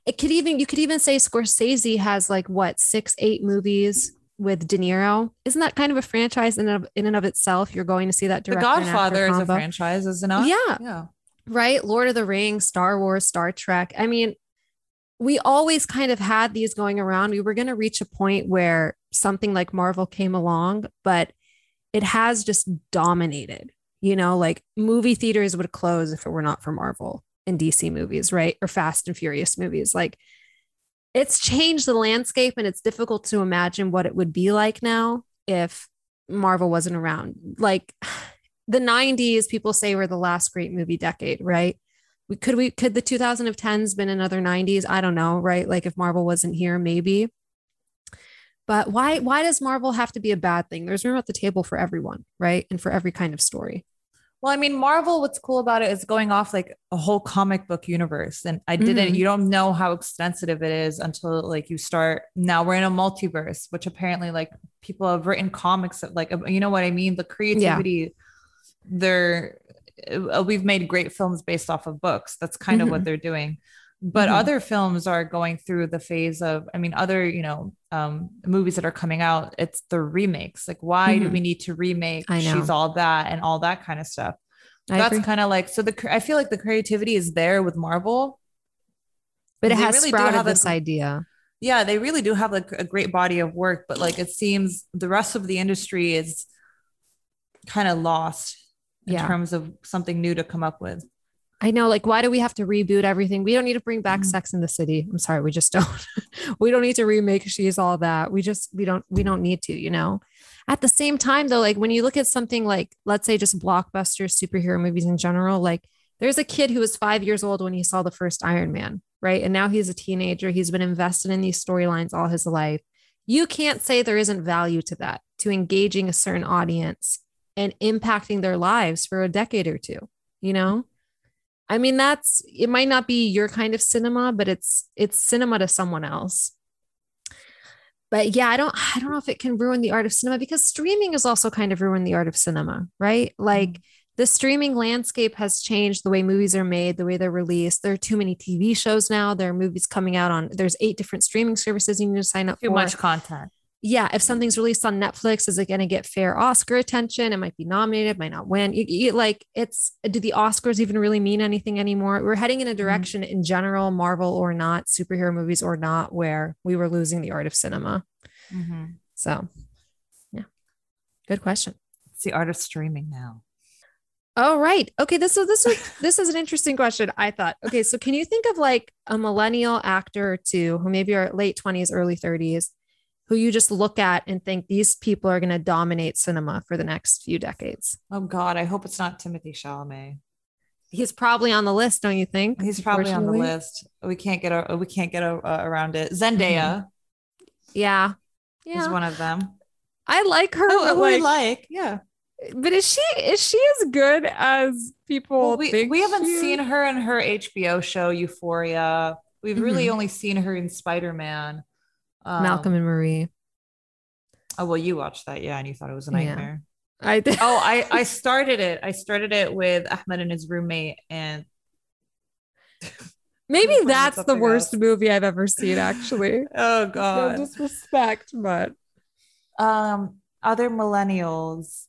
Speaker 2: It could even you could even say Scorsese has like what six, eight movies with De Niro. Isn't that kind of a franchise in and of, in and of itself? You're going to see that
Speaker 1: director. The Godfather is a franchise, isn't it?
Speaker 2: Yeah. Yeah. Right. Lord of the Rings, Star Wars, Star Trek. I mean, we always kind of had these going around. We were going to reach a point where something like Marvel came along, but it has just dominated. You know, like movie theaters would close if it were not for Marvel and DC movies, right? Or Fast and Furious movies. Like it's changed the landscape and it's difficult to imagine what it would be like now if Marvel wasn't around. Like the 90s, people say were the last great movie decade, right? We could we could the 2010s been another 90s? I don't know, right? Like if Marvel wasn't here, maybe. But why why does Marvel have to be a bad thing? There's room at the table for everyone, right? And for every kind of story.
Speaker 1: Well, I mean, Marvel, what's cool about it is going off like a whole comic book universe. And I didn't, mm-hmm. you don't know how extensive it is until like you start. Now we're in a multiverse, which apparently like people have written comics that like, you know what I mean? The creativity, yeah. they're, uh, we've made great films based off of books. That's kind mm-hmm. of what mm-hmm. they're doing but mm-hmm. other films are going through the phase of i mean other you know um, movies that are coming out it's the remakes like why mm-hmm. do we need to remake she's all that and all that kind of stuff I that's kind of like so the i feel like the creativity is there with marvel
Speaker 2: but it has really sprouted have this a, idea
Speaker 1: yeah they really do have like a great body of work but like it seems the rest of the industry is kind of lost in yeah. terms of something new to come up with
Speaker 2: I know, like, why do we have to reboot everything? We don't need to bring back mm-hmm. Sex in the City. I'm sorry, we just don't. we don't need to remake She's All That. We just we don't we don't need to, you know. At the same time, though, like when you look at something like, let's say, just blockbuster superhero movies in general, like there's a kid who was five years old when he saw the first Iron Man, right? And now he's a teenager. He's been invested in these storylines all his life. You can't say there isn't value to that, to engaging a certain audience and impacting their lives for a decade or two, you know? I mean, that's it might not be your kind of cinema, but it's it's cinema to someone else. But yeah, I don't I don't know if it can ruin the art of cinema because streaming has also kind of ruined the art of cinema, right? Like mm-hmm. the streaming landscape has changed the way movies are made, the way they're released. There are too many TV shows now. There are movies coming out on there's eight different streaming services you need to sign up
Speaker 1: too
Speaker 2: for.
Speaker 1: Too much content
Speaker 2: yeah, if something's released on Netflix, is it going to get fair Oscar attention? It might be nominated, might not win. You, you, like, it's do the Oscars even really mean anything anymore? We're heading in a mm-hmm. direction mm-hmm. in general, Marvel or not, superhero movies or not, where we were losing the art of cinema. Mm-hmm. So, yeah, good question.
Speaker 1: It's the art of streaming now.
Speaker 2: Oh right. Okay. This is this is this is an interesting question. I thought. Okay, so can you think of like a millennial actor or two who maybe are late twenties, early thirties, who you just look at and think these people are going to dominate cinema for the next few decades.
Speaker 1: Oh God, I hope it's not Timothée Chalamet.
Speaker 2: He's probably on the list, don't you think?
Speaker 1: He's probably on the list. We can't get a, we can't get a, uh, around it. Zendaya. Mm-hmm.
Speaker 2: Yeah,
Speaker 1: yeah, is one of them.
Speaker 2: I like her.
Speaker 1: Oh, like, like, yeah.
Speaker 2: But is she is she as good as people well,
Speaker 1: we, We haven't seen her in her HBO show Euphoria. We've mm-hmm. really only seen her in Spider Man.
Speaker 2: Um, Malcolm and Marie.
Speaker 1: Oh well, you watched that, yeah, and you thought it was a nightmare.
Speaker 2: Yeah. I did.
Speaker 1: oh, I I started it. I started it with Ahmed and his roommate, and
Speaker 2: maybe that's the worst else. movie I've ever seen. Actually,
Speaker 1: oh god,
Speaker 2: no disrespect, but
Speaker 1: um, other millennials.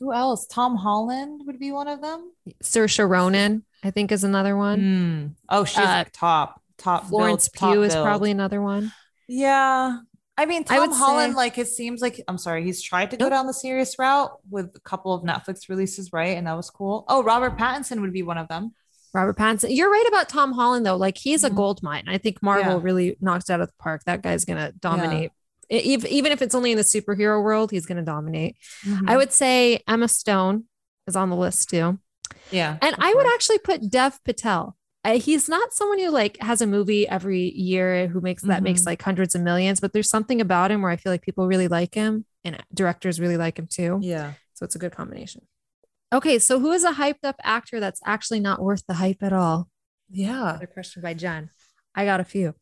Speaker 1: Who else? Tom Holland would be one of them.
Speaker 2: Saoirse Ronan, I think, is another one.
Speaker 1: Mm. Oh, she's uh, top top
Speaker 2: Florence
Speaker 1: build,
Speaker 2: Pugh top is probably another one.
Speaker 1: Yeah. I mean, Tom I Holland, say, like it seems like I'm sorry, he's tried to go down the serious route with a couple of Netflix releases, right? And that was cool. Oh, Robert Pattinson would be one of them.
Speaker 2: Robert Pattinson. You're right about Tom Holland though. Like he's a mm-hmm. gold mine. I think Marvel yeah. really knocks out of the park. That guy's gonna dominate. Yeah. Even if it's only in the superhero world, he's gonna dominate. Mm-hmm. I would say Emma Stone is on the list too.
Speaker 1: Yeah.
Speaker 2: And I would actually put Dev Patel. He's not someone who like has a movie every year who makes that makes
Speaker 1: Mhm.
Speaker 2: like hundreds of millions, but there's something about him where I feel like people really like him and directors really like him too.
Speaker 1: Yeah.
Speaker 2: So it's a good combination. Okay, so who is a hyped up actor that's actually not worth the hype at all?
Speaker 1: Yeah.
Speaker 2: Another question by Jen. I got a few.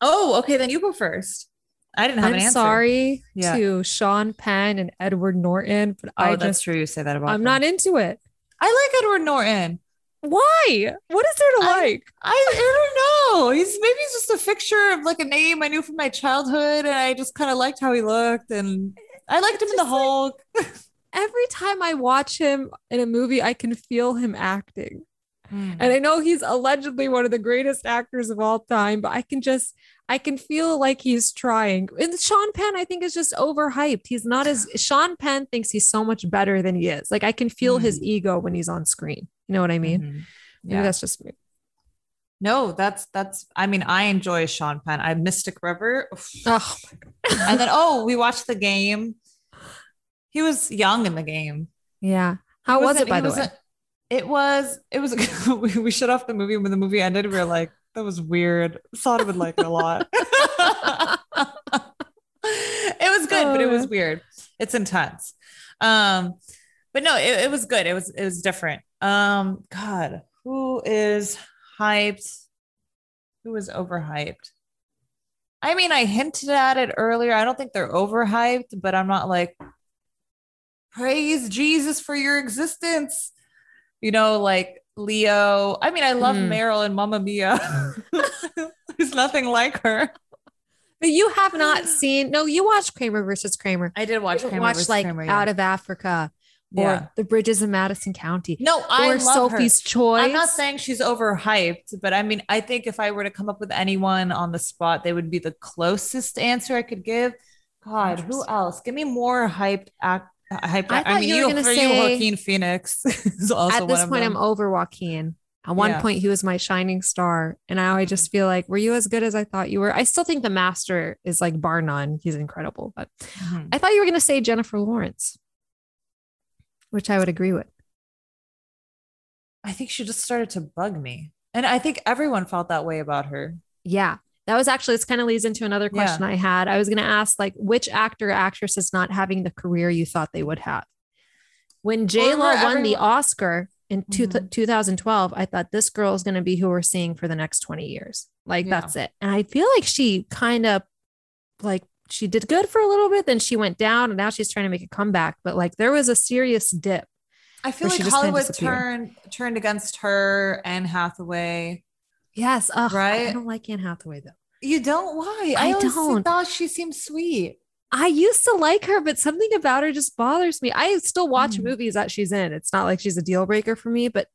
Speaker 1: Oh, okay. Then you go first. I didn't have
Speaker 2: I'm
Speaker 1: an answer.
Speaker 2: sorry
Speaker 1: Yeah.
Speaker 2: to Sean Penn and Edward Norton, but
Speaker 1: Oh,
Speaker 2: I
Speaker 1: that's
Speaker 2: just
Speaker 1: true. You say that about.
Speaker 2: I'm
Speaker 1: them.
Speaker 2: not into it.
Speaker 1: I like Edward Norton.
Speaker 2: Why? What is there to
Speaker 1: I-
Speaker 2: like?
Speaker 1: I, I don't know. He's maybe he's just a fixture of like a name I knew from my childhood, and I just kind of liked how he looked, and I liked him in the
Speaker 2: like-
Speaker 1: Hulk.
Speaker 2: Every time I watch him in a movie, I can feel him acting.
Speaker 1: Mm.
Speaker 2: And I know he's allegedly one of the greatest actors of all time, but I can just I can feel like he's trying. And Sean Penn, I think, is just overhyped. He's not as Sean Penn thinks he's so much better than he is. Like I can feel his ego when he's on screen. You know what I mean?
Speaker 1: Mhm.
Speaker 2: Maybe
Speaker 1: Yeah.
Speaker 2: that's just me.
Speaker 1: No, that's that's. I mean, I enjoy Sean Penn. I Mystic River,
Speaker 2: Oh,
Speaker 1: and then oh, we watched the game. He was young in the game.
Speaker 2: yeah. How was it, by the way?
Speaker 1: It was. It was. we, we shut off the movie when the movie ended. We were like, that was weird. Thought Sada would like it a lot. it was good, but it was
Speaker 2: Oh.
Speaker 1: weird. It's intense. Um, but no, it, it was good. It was it was different. Um, God, who is hyped? Who is overhyped? I mean, I hinted at it earlier. I don't think they're overhyped, but I'm not like praise Jesus for your existence. You know, like Leo. I mean, I love
Speaker 2: Mm.
Speaker 1: Meryl and Mamma Mia. There's nothing like her.
Speaker 2: But you have not seen. No, you watched Kramer versus Kramer.
Speaker 1: I did watch
Speaker 2: You
Speaker 1: Kramer
Speaker 2: watched like
Speaker 1: Kramer, yeah.
Speaker 2: Out of Africa or
Speaker 1: Yeah.
Speaker 2: The Bridges in Madison County
Speaker 1: No, I
Speaker 2: or
Speaker 1: love
Speaker 2: Sophie's
Speaker 1: her.
Speaker 2: Choice.
Speaker 1: I'm not saying she's overhyped, but I mean, I think if I were to come up with anyone on the spot, they would be the closest answer I could give. God, who else? Give me more hyped act.
Speaker 2: I
Speaker 1: I,
Speaker 2: thought
Speaker 1: mean,
Speaker 2: you were
Speaker 1: you, you,
Speaker 2: say-
Speaker 1: Joaquin Phoenix is also
Speaker 2: At
Speaker 1: one
Speaker 2: this point. I'm over Joaquin. At one
Speaker 1: Yeah.
Speaker 2: point, he was my shining star, and now I just feel like, were you as good as I thought you were? I still think the master is like bar none. He's incredible, but
Speaker 1: Mhm.
Speaker 2: I thought you were going to say Jennifer Lawrence, which I would agree with.
Speaker 1: I think she just started to bug me, and I think everyone felt that way about her.
Speaker 2: Yeah. That was actually, this kind of leads into another
Speaker 1: Yeah.
Speaker 2: question I had. I was going to ask, like, which actor or actress is not having the career you thought they would have? When J
Speaker 1: where
Speaker 2: won the Oscar in two,
Speaker 1: Mhm.
Speaker 2: 2012, I thought this girl is going to be who we're seeing for the next 20 years. Like,
Speaker 1: Yeah.
Speaker 2: that's it. And I feel like she kind of, like, she did good for a little bit, then she went down, and now she's trying to make a comeback. But like, there was a serious dip.
Speaker 1: I feel like Hollywood turned turned against her and Hathaway.
Speaker 2: Yes. Ugh, I don't like Anne Hathaway, though.
Speaker 1: You don't? Why?
Speaker 2: I
Speaker 1: always
Speaker 2: don't.
Speaker 1: thought she seemed sweet.
Speaker 2: I used to like her, but something about her just bothers me. I still watch
Speaker 1: Mm.
Speaker 2: movies that she's in. It's not like she's a deal breaker for me, but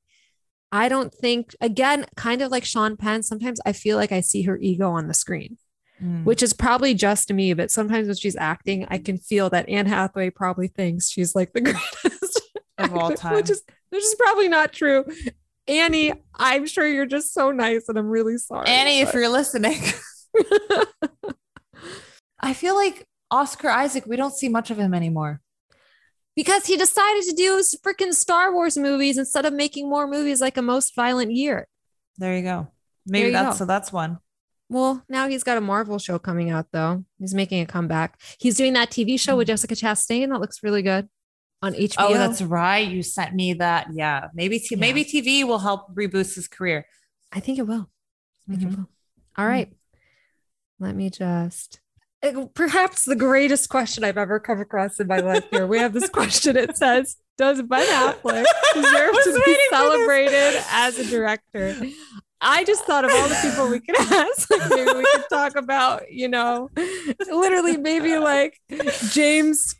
Speaker 2: I don't think, again, kind of like Sean Penn, sometimes I feel like I see her ego on the screen,
Speaker 1: Mm.
Speaker 2: which is probably just me. But sometimes when she's acting, I can feel that Anne Hathaway probably thinks she's like the greatest
Speaker 1: Of all time.
Speaker 2: which is, which is probably not true. Annie, I'm sure you're just so nice, and I'm really sorry.
Speaker 1: Annie, if you're listening, I feel like Oscar Isaac, we don't see much of him anymore.
Speaker 2: because he decided to do freaking Star Wars movies instead of making more movies like a most violent year.
Speaker 1: There you go. Maybe
Speaker 2: you
Speaker 1: that's
Speaker 2: go.
Speaker 1: so that's one.
Speaker 2: Well, now he's got a Marvel show coming out though. He's making a comeback. He's doing that TV show with hmm. Jessica Chastain that looks really good on HBO.
Speaker 1: Oh, that's right. You sent me that. Yeah. Maybe t-
Speaker 2: Yeah.
Speaker 1: maybe TV will help reboost his career.
Speaker 2: I think it will. I think it
Speaker 1: Mhm.
Speaker 2: will. All right. Let me just perhaps the greatest question I've ever come across in my life here. We have this question. It says, Does Ben Affleck deserve to be
Speaker 1: waiting for this.
Speaker 2: celebrated as a director? I just thought of all the people we could ask. Like maybe we could talk about, you know, literally maybe like James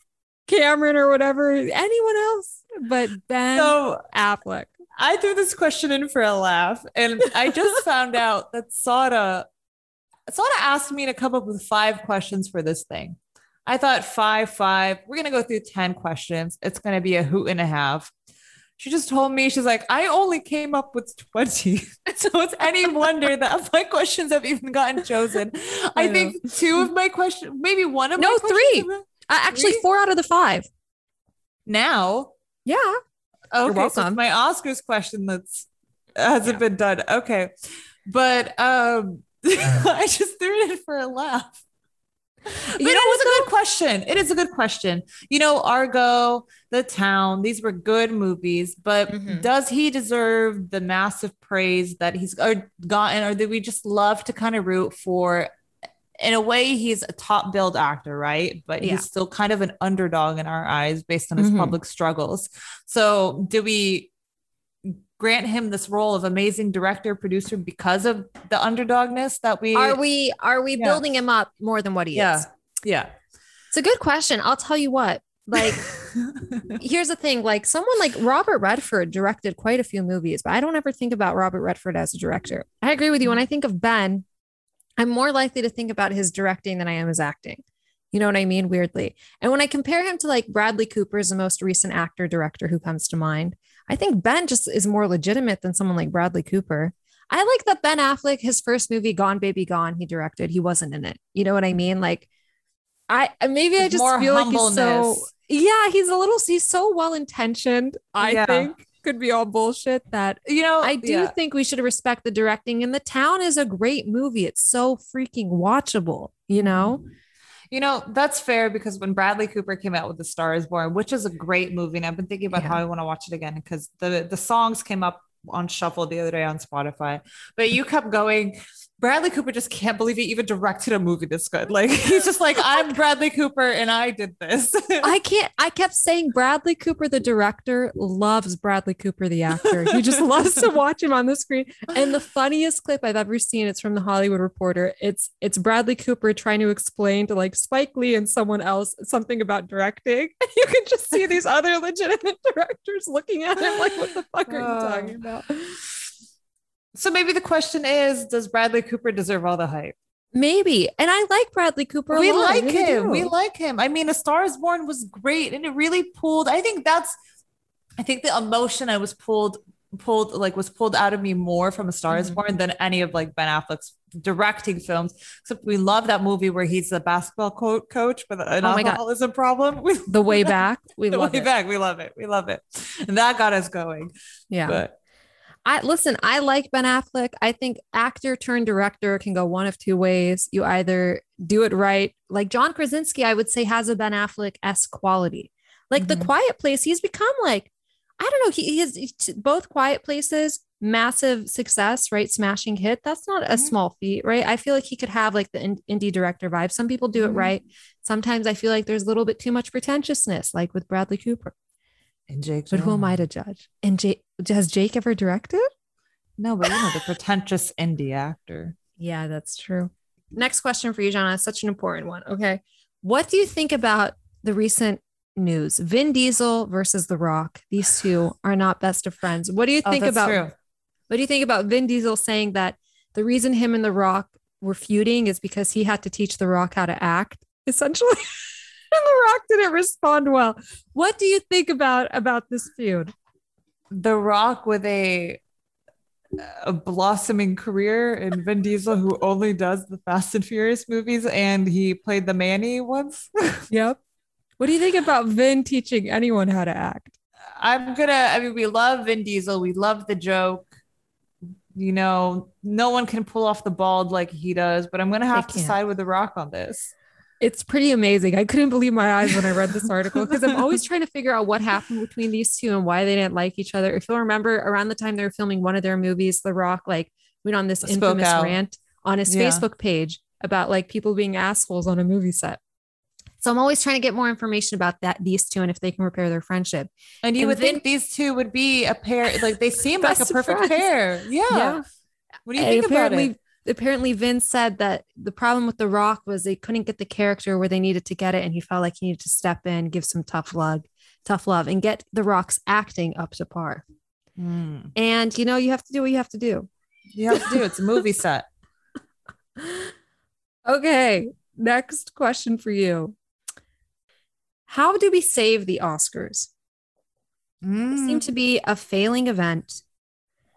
Speaker 2: Cameron or whatever, anyone else, but Ben
Speaker 1: So
Speaker 2: Affleck.
Speaker 1: I threw this question in for a laugh, and I just found out that Sada Sada asked me to come up with five questions for this thing. I thought five, five. We're gonna go through 10 questions. It's gonna be a hoot and a half. She just told me, she's like, I only came up with 20. so it's any wonder that my questions have even gotten chosen. I,
Speaker 2: I
Speaker 1: think two of my questions, maybe one of
Speaker 2: No,
Speaker 1: my questions
Speaker 2: three.
Speaker 1: have
Speaker 2: Uh, actually,
Speaker 1: Three?
Speaker 2: four out of the five.
Speaker 1: now.
Speaker 2: Yeah.
Speaker 1: Okay, so it's
Speaker 2: welcome.
Speaker 1: my Oscars question that's hasn't
Speaker 2: Yeah.
Speaker 1: been done. Okay, but um, I just threw it in for a laugh. But
Speaker 2: You
Speaker 1: it
Speaker 2: know
Speaker 1: is a good question. It is a good question. You know, Argo, The Town, these were good movies, but
Speaker 2: Mhm.
Speaker 1: does he deserve the massive praise that he's gotten, or do we just love to kind of root for? In a way, he's a top billed actor, right? But
Speaker 2: Yeah.
Speaker 1: he's still kind of an underdog in our eyes based on his
Speaker 2: Mhm.
Speaker 1: public struggles. So, do we grant him this role of amazing director, producer because of the underdogness that we
Speaker 2: Are we are we
Speaker 1: Yeah.
Speaker 2: building him up more than what he
Speaker 1: Yeah.
Speaker 2: is?
Speaker 1: Yeah.
Speaker 2: It's a good question. I'll tell you what. Like, here's the thing: like someone like Robert Redford directed quite a few movies, but I don't ever think about Robert Redford as a director. I agree with you. When I think of Ben, I'm more likely to think about his directing than I am his acting. You know what I mean? Weirdly. And when I compare him to like Bradley Cooper is the most recent actor director who comes to mind, I think Ben just is more legitimate than someone like Bradley Cooper. I like that Ben Affleck, his first movie, Gone Baby Gone, he directed. He wasn't in it. You know what I mean? Like, I maybe I just
Speaker 1: more
Speaker 2: feel like he's so yeah, he's a little he's so well intentioned. I
Speaker 1: Yeah.
Speaker 2: think could be all bullshit that
Speaker 1: you know,
Speaker 2: I do
Speaker 1: yeah.
Speaker 2: think we should respect the directing. And The Town is a great movie. It's so freaking watchable, you know?
Speaker 1: You know, that's fair because when Bradley Cooper came out with The Star is Born, which is a great movie, and I've been thinking about
Speaker 2: Yeah.
Speaker 1: how I want to watch it again because the the songs came up on shuffle the other day on Spotify. But you kept going. Bradley Cooper just can't believe he even directed a movie this good. Like he's just like, I'm Bradley Cooper and I did this.
Speaker 2: I can't, I kept saying Bradley Cooper, the director, loves Bradley Cooper, the actor. He just loves to watch him on the screen. And the funniest clip I've ever seen, it's from the Hollywood Reporter. It's it's Bradley Cooper trying to explain to like Spike Lee and someone else something about directing. And you can just see these other legitimate directors looking at him like, what the fuck are you
Speaker 1: Oh.
Speaker 2: talking about?
Speaker 1: So maybe the question is, does Bradley Cooper deserve all the hype?
Speaker 2: Maybe. And I like Bradley Cooper. a
Speaker 1: we
Speaker 2: lot.
Speaker 1: Like
Speaker 2: really
Speaker 1: him.
Speaker 2: do.
Speaker 1: We like him. I mean, A Star is Born was great and it really pulled. I think that's I think the emotion I was pulled pulled like was pulled out of me more from A Star is
Speaker 2: Mhm.
Speaker 1: Born than any of like Ben Affleck's directing films. Except we love that movie where he's the basketball co- coach with an
Speaker 2: Oh
Speaker 1: alcoholism problem. We
Speaker 2: the way back. We
Speaker 1: the
Speaker 2: love
Speaker 1: way
Speaker 2: it.
Speaker 1: back. We love it. We love it. And that got us going.
Speaker 2: Yeah.
Speaker 1: But
Speaker 2: I listen, I like Ben Affleck. I think actor turned director can go one of two ways. You either do it right, like John Krasinski, I would say has a Ben Affleck s quality. Like
Speaker 1: Mhm.
Speaker 2: the Quiet Place, he's become like I don't know. He, he is he's- both Quiet Places, massive success, right? Smashing hit. That's not a
Speaker 1: Mhm.
Speaker 2: small feat, right? I feel like he could have like the in- indie director vibe. Some people do it
Speaker 1: Mhm.
Speaker 2: right. Sometimes I feel like there's a little bit too much pretentiousness, like with Bradley Cooper.
Speaker 1: And Jake.
Speaker 2: But who am I to judge? And Jake, has Jake ever directed?
Speaker 1: No, but you know the pretentious indie actor.
Speaker 2: Yeah, that's true. Next question for you, Jenna. Such an important one. Okay. What do you think about the recent news? Vin Diesel versus The Rock. These two are not best of friends. What do you
Speaker 1: Oh,
Speaker 2: think
Speaker 1: that's
Speaker 2: about
Speaker 1: true.
Speaker 2: what do you think about Vin Diesel saying that the reason him and The Rock were feuding is because he had to teach The Rock how to act, essentially? and The Rock didn't respond well. What do you think about about this feud?
Speaker 1: The Rock with a a blossoming career in Vin Diesel who only does the Fast and Furious movies and he played the Manny once.
Speaker 2: Yep. What do you think about Vin teaching anyone how to act?
Speaker 1: I'm gonna I mean we love Vin Diesel, we love the joke. You know, no one can pull off the bald like he does, but I'm gonna have to
Speaker 2: can't.
Speaker 1: side with the rock on this.
Speaker 2: It's pretty amazing. I couldn't believe my eyes when I read this article because I'm always trying to figure out what happened between these two and why they didn't like each other. If you'll remember, around the time they were filming one of their movies, The Rock like went on this
Speaker 1: Spoke
Speaker 2: infamous
Speaker 1: out.
Speaker 2: rant on his
Speaker 1: Yeah.
Speaker 2: Facebook page about like people being assholes on a movie set. So I'm always trying to get more information about that these two and if they can repair their friendship.
Speaker 1: And you
Speaker 2: And
Speaker 1: would think these two would be a pair, like they seem like a perfect
Speaker 2: friends.
Speaker 1: pair. Yeah. What do you
Speaker 2: And
Speaker 1: think about it?
Speaker 2: Apparently Vince said that the problem with The Rock was they couldn't get the character where they needed to get it, and he felt like he needed to step in, give some tough love, tough love, and get The Rock's acting up to par.
Speaker 1: Hmm.
Speaker 2: And you know, you have to do what you have to do.
Speaker 1: You have to do it's a movie set.
Speaker 2: Okay, next question for you. How do we save the Oscars? They seem
Speaker 1: Mm.
Speaker 2: to be a failing event.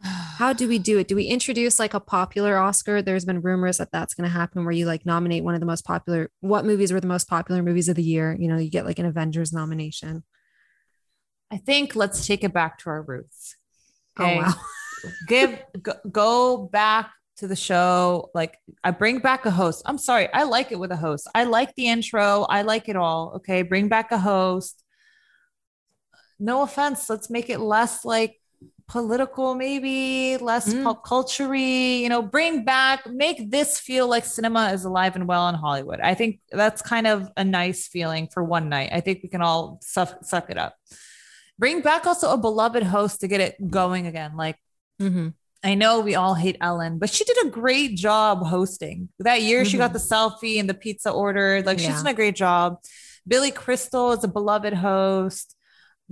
Speaker 2: How do we do it? Do we introduce like a popular Oscar? There's been rumors that that's going to happen where you like nominate one of the most popular, what movies were the most popular movies of the year? You know, you get like an Avengers nomination.
Speaker 1: I think let's take it back to our roots.
Speaker 2: Oh, wow.
Speaker 1: Give go, go back to the show. Like I bring back a host. I'm sorry. I like it with a host. I like the intro. I like it all. Okay. Bring back a host. No offense. Let's make it less like political, maybe less
Speaker 2: Mm.
Speaker 1: pop culture you know, bring back, make this feel like cinema is alive and well in Hollywood. I think that's kind of a nice feeling for one night. I think we can all suck, suck it up. Bring back also a beloved host to get it going again. Like,
Speaker 2: Mm-hmm.
Speaker 1: I know we all hate Ellen, but she did a great job hosting. That year, she got the selfie and the pizza ordered. Like,
Speaker 2: Yeah.
Speaker 1: she's done a great job. Billy Crystal is a beloved host.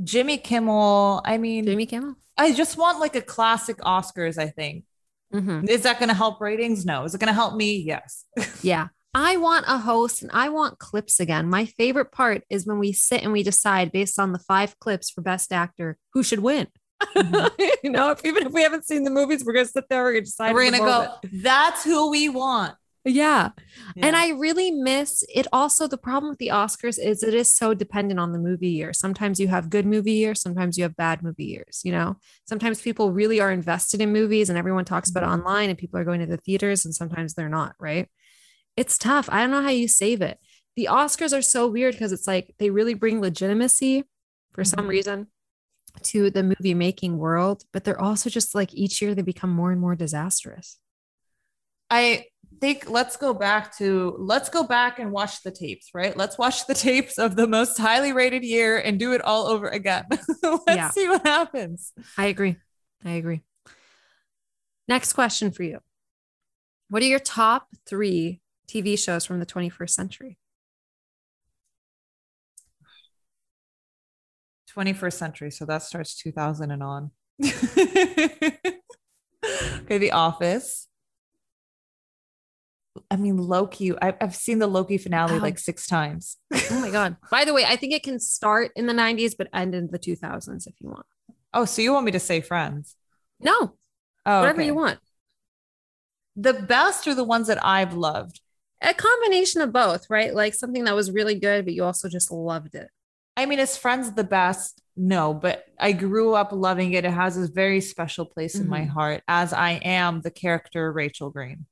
Speaker 1: Jimmy Kimmel. I mean,
Speaker 2: Jimmy Kimmel.
Speaker 1: I just want like a classic Oscars, I think.
Speaker 2: Mm-hmm.
Speaker 1: Is that going to help ratings? No. Is it going to help me? Yes.
Speaker 2: Yeah. I want a host and I want clips again. My favorite part is when we sit and we decide based on the five clips for best actor who should win.
Speaker 1: Mhm.
Speaker 2: you know, if, even if we haven't seen the movies, we're gonna sit there, we're gonna decide.
Speaker 1: We're going to go, that's who we want.
Speaker 2: Yeah. And I really miss it. Also, the problem with the Oscars is it is so dependent on the movie year. Sometimes you have good movie years, sometimes you have bad movie years. You know, sometimes people really are invested in movies and everyone talks about it
Speaker 1: Mhm.
Speaker 2: online and people are going to the theaters and sometimes they're not, right? It's tough. I don't know how you save it. The Oscars are so weird because it's like they really bring legitimacy for some
Speaker 1: Mhm.
Speaker 2: reason to the movie making world, but they're also just like each year they become more and more disastrous.
Speaker 1: I think let's go back to let's go back and watch the tapes, right? Let's watch the tapes of the most highly rated year and do it all over again. let's
Speaker 2: Yeah.
Speaker 1: see what happens.
Speaker 2: I agree. I agree. Next question for you. What are your top three TV shows from the 21st century?
Speaker 1: 21st century. So that starts 2000 and on. okay, The Office. I mean, Loki. I, I've seen the Loki finale
Speaker 2: Oh.
Speaker 1: like six times.
Speaker 2: Oh my God. By the way, I think it can start in the 90s, but end in the 2000s if you want.
Speaker 1: Oh, so you want me to say Friends?
Speaker 2: No,
Speaker 1: Oh,
Speaker 2: whatever
Speaker 1: okay.
Speaker 2: you want.
Speaker 1: The best are the ones that I've loved.
Speaker 2: A combination of both, right? Like something that was really good, but you also just loved it.
Speaker 1: I mean, is Friends the best? No, but I grew up loving it. It has a very special place in my
Speaker 2: Mhm.
Speaker 1: heart, as I am the character Rachel Green.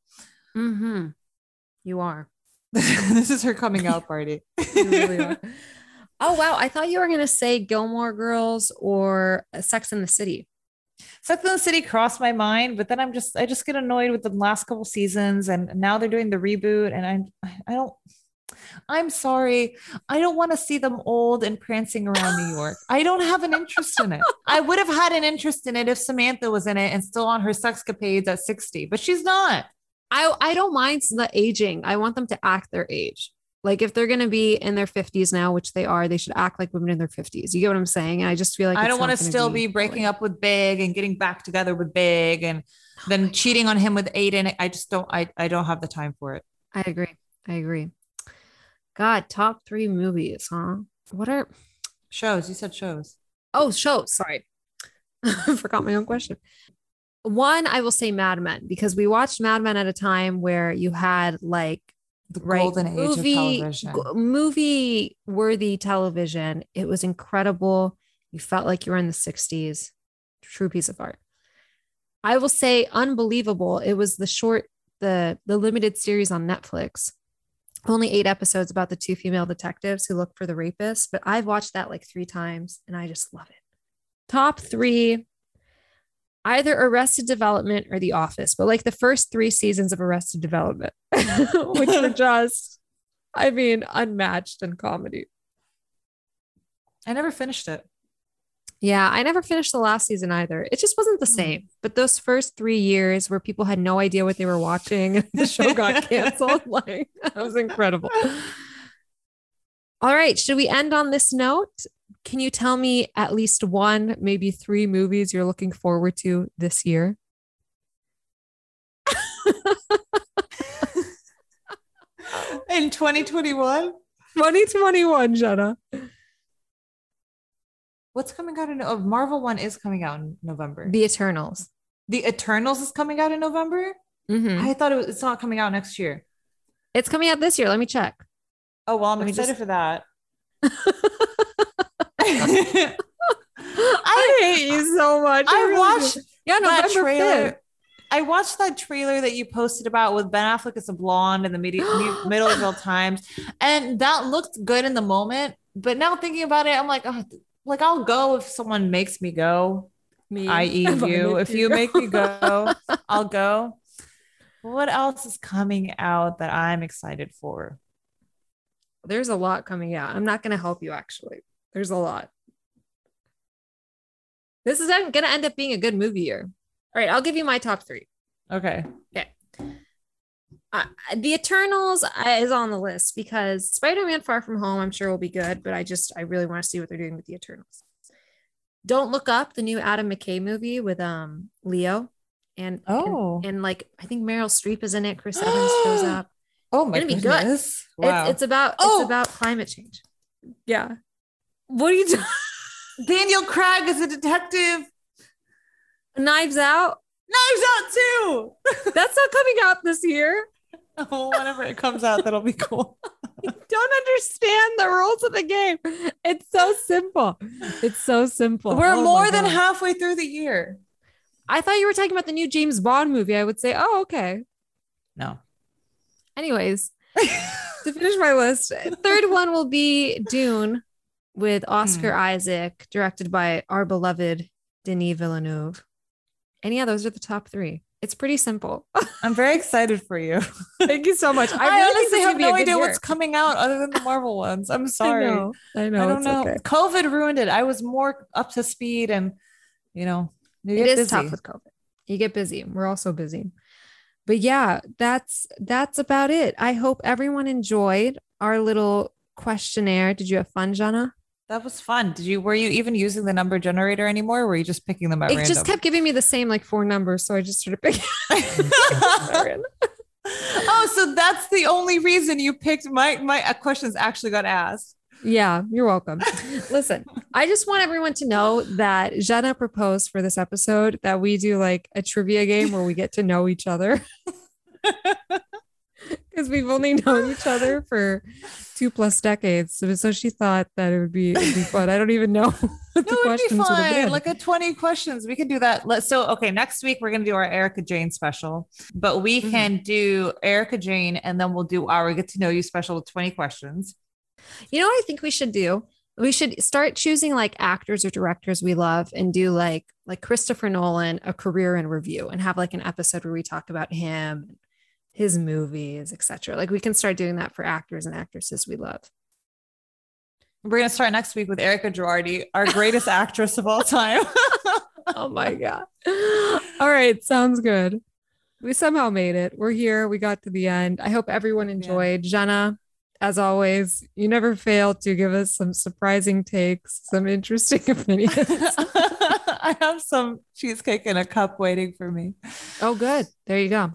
Speaker 2: Mm-hmm. You are.
Speaker 1: this is her coming out party.
Speaker 2: Really. Oh, wow. I thought you were going to say Gilmore Girls or Sex in the City.
Speaker 1: Sex in the City crossed my mind, but then I'm just I just get annoyed with the last couple seasons, and now they're doing the reboot, and I'm I don't. I'm sorry. I don't want to see them old and prancing around New York. I don't have an interest in it. I would have had an interest in it if Samantha was in it and still on her sexcapades at 60, but she's not.
Speaker 2: I I don't mind the aging. I want them to act their age. Like if they're going to be in their 50s now, which they are, they should act like women in their 50s. You get what I'm saying? And I just feel like
Speaker 1: I don't want to still be breaking up with Big and getting back together with Big and oh then cheating on him with Aiden. I just don't I I don't have the time for it.
Speaker 2: I agree. I agree. God, top three movies, huh? What are
Speaker 1: Shows, you said shows.
Speaker 2: oh shows? Sorry, I forgot my own question. One, I will say Mad Men because we watched Mad Men at a time where you had like
Speaker 1: The
Speaker 2: right
Speaker 1: golden age
Speaker 2: movie,
Speaker 1: of television.
Speaker 2: go- movie worthy television. It was incredible. You felt like you were in the 60s. True piece of art. I will say unbelievable. It was the short, the the limited series on Netflix. Only eight episodes about the two female detectives who look for the rapist, but I've watched that like three times and I just love it. Top three, either Arrested Development or The Office, but like the first three seasons of Arrested Development, which were just, I mean, unmatched in comedy.
Speaker 1: I never finished it.
Speaker 2: Yeah, I never finished the last season either. It just wasn't the
Speaker 1: Hmm.
Speaker 2: same. But those first three years where people had no idea what they were watching and the show got canceled, like that was incredible. All right, should we end on this note? Can you tell me at least one, maybe three movies you're looking forward to this year?
Speaker 1: In 2021?
Speaker 2: 2021, Jenna.
Speaker 1: What's coming out in oh, Marvel one is coming out in November. The, Eternals.
Speaker 2: The Eternals.
Speaker 1: Is coming out in November?
Speaker 2: Mhm.
Speaker 1: I thought it was, it's not coming out next year.
Speaker 2: It's coming out this year. Let me check.
Speaker 1: Oh well, I'm
Speaker 2: Let
Speaker 1: excited
Speaker 2: just-
Speaker 1: for that.
Speaker 2: I hate you so much.
Speaker 1: I
Speaker 2: really
Speaker 1: watched
Speaker 2: do. yeah,
Speaker 1: that trailer.
Speaker 2: 5th.
Speaker 1: I watched that trailer that you posted about with Ben Affleck as a blonde in the medi- me- middle of all times, and that looked good in the moment. But now thinking about it, I'm like, oh, like I'll go if someone makes me go,
Speaker 2: Me.
Speaker 1: i.e., you. If you make me go, I'll go. What else is coming out that I'm excited for?
Speaker 2: There's a lot coming out. I'm not going to help you actually. There's a lot. This is going to end up being a good movie year. All right, I'll give you my top three.
Speaker 1: Okay.
Speaker 2: Uh, the Eternals uh, is on the list because Spider-Man: Far From Home, I'm sure will be good, but I just I really want to see what they're doing with the Eternals. Don't look up the new Adam McKay movie with um Leo, and
Speaker 1: Oh.
Speaker 2: and, and like I think Meryl Streep is in it. Chris Evans shows up.
Speaker 1: Oh my
Speaker 2: good.
Speaker 1: goodness. Wow.
Speaker 2: It's, it's about
Speaker 1: Oh.
Speaker 2: it's about climate change. Yeah. What are you doing?
Speaker 1: Daniel Craig is a detective.
Speaker 2: Knives Out.
Speaker 1: Knives Out too.
Speaker 2: That's not coming out this year.
Speaker 1: oh, whenever it comes out, that'll be cool.
Speaker 2: Don't understand the rules of the game. It's so simple. It's so simple.
Speaker 1: We're
Speaker 2: Oh
Speaker 1: more than
Speaker 2: God.
Speaker 1: halfway through the year.
Speaker 2: I thought you were talking about the new James Bond movie. I would say, oh, okay.
Speaker 1: No.
Speaker 2: Anyways, to finish my list, third one will be Dune with Oscar hmm. Isaac, directed by our beloved Denis Villeneuve. And yeah, those are the top three. It's pretty simple.
Speaker 1: I'm very excited for you.
Speaker 2: Thank you so much.
Speaker 1: I,
Speaker 2: really think
Speaker 1: honestly have no idea
Speaker 2: year.
Speaker 1: what's coming out other than the Marvel ones. I'm sorry.
Speaker 2: I know. I know.
Speaker 1: I don't know.
Speaker 2: okay.
Speaker 1: COVID ruined it. I was more up to speed and you know, you
Speaker 2: It is
Speaker 1: busy.
Speaker 2: tough with COVID. You get busy. We're also busy. But yeah, that's that's about it. I hope everyone enjoyed our little questionnaire. Did you have fun, Jenna?
Speaker 1: That was fun. Did you were you even using the number generator anymore? Or were you just picking them at
Speaker 2: It
Speaker 1: random?
Speaker 2: just kept giving me the same like four numbers, so I just started picking.
Speaker 1: oh, so that's the only reason you picked my my uh, questions actually got asked.
Speaker 2: yeah, you're welcome. Listen, I just want everyone to know that Jenna proposed for this episode that we do like a trivia game where we get to know each other. Because we've only known each other for two plus decades. So, so she thought that it would be, be fun. I don't even know what the
Speaker 1: It would be
Speaker 2: questions would have
Speaker 1: fun.
Speaker 2: been.
Speaker 1: Like a 20 questions. We can do that. Let's so okay, next week we're gonna do our Erika Jayne special, but we
Speaker 2: Mhm.
Speaker 1: can do Erika Jayne and then we'll do our get to know you special with 20 questions.
Speaker 2: You know what I think we should do? We should start choosing like actors or directors we love and do like like Christopher Nolan a career in review and have like an episode where we talk about him, his movies, etc. Like we can start doing that for actors and actresses we love.
Speaker 1: We're gonna start next week with Erika Girardi, our greatest actress of all time.
Speaker 2: Oh my god. All right, sounds good. We somehow made it. We're here. We got to the end. I hope everyone enjoyed. Jenna, as always, you never fail to give us some surprising takes, some interesting opinions.
Speaker 1: I have some cheesecake in a cup waiting for me.
Speaker 2: Oh, good. There you go.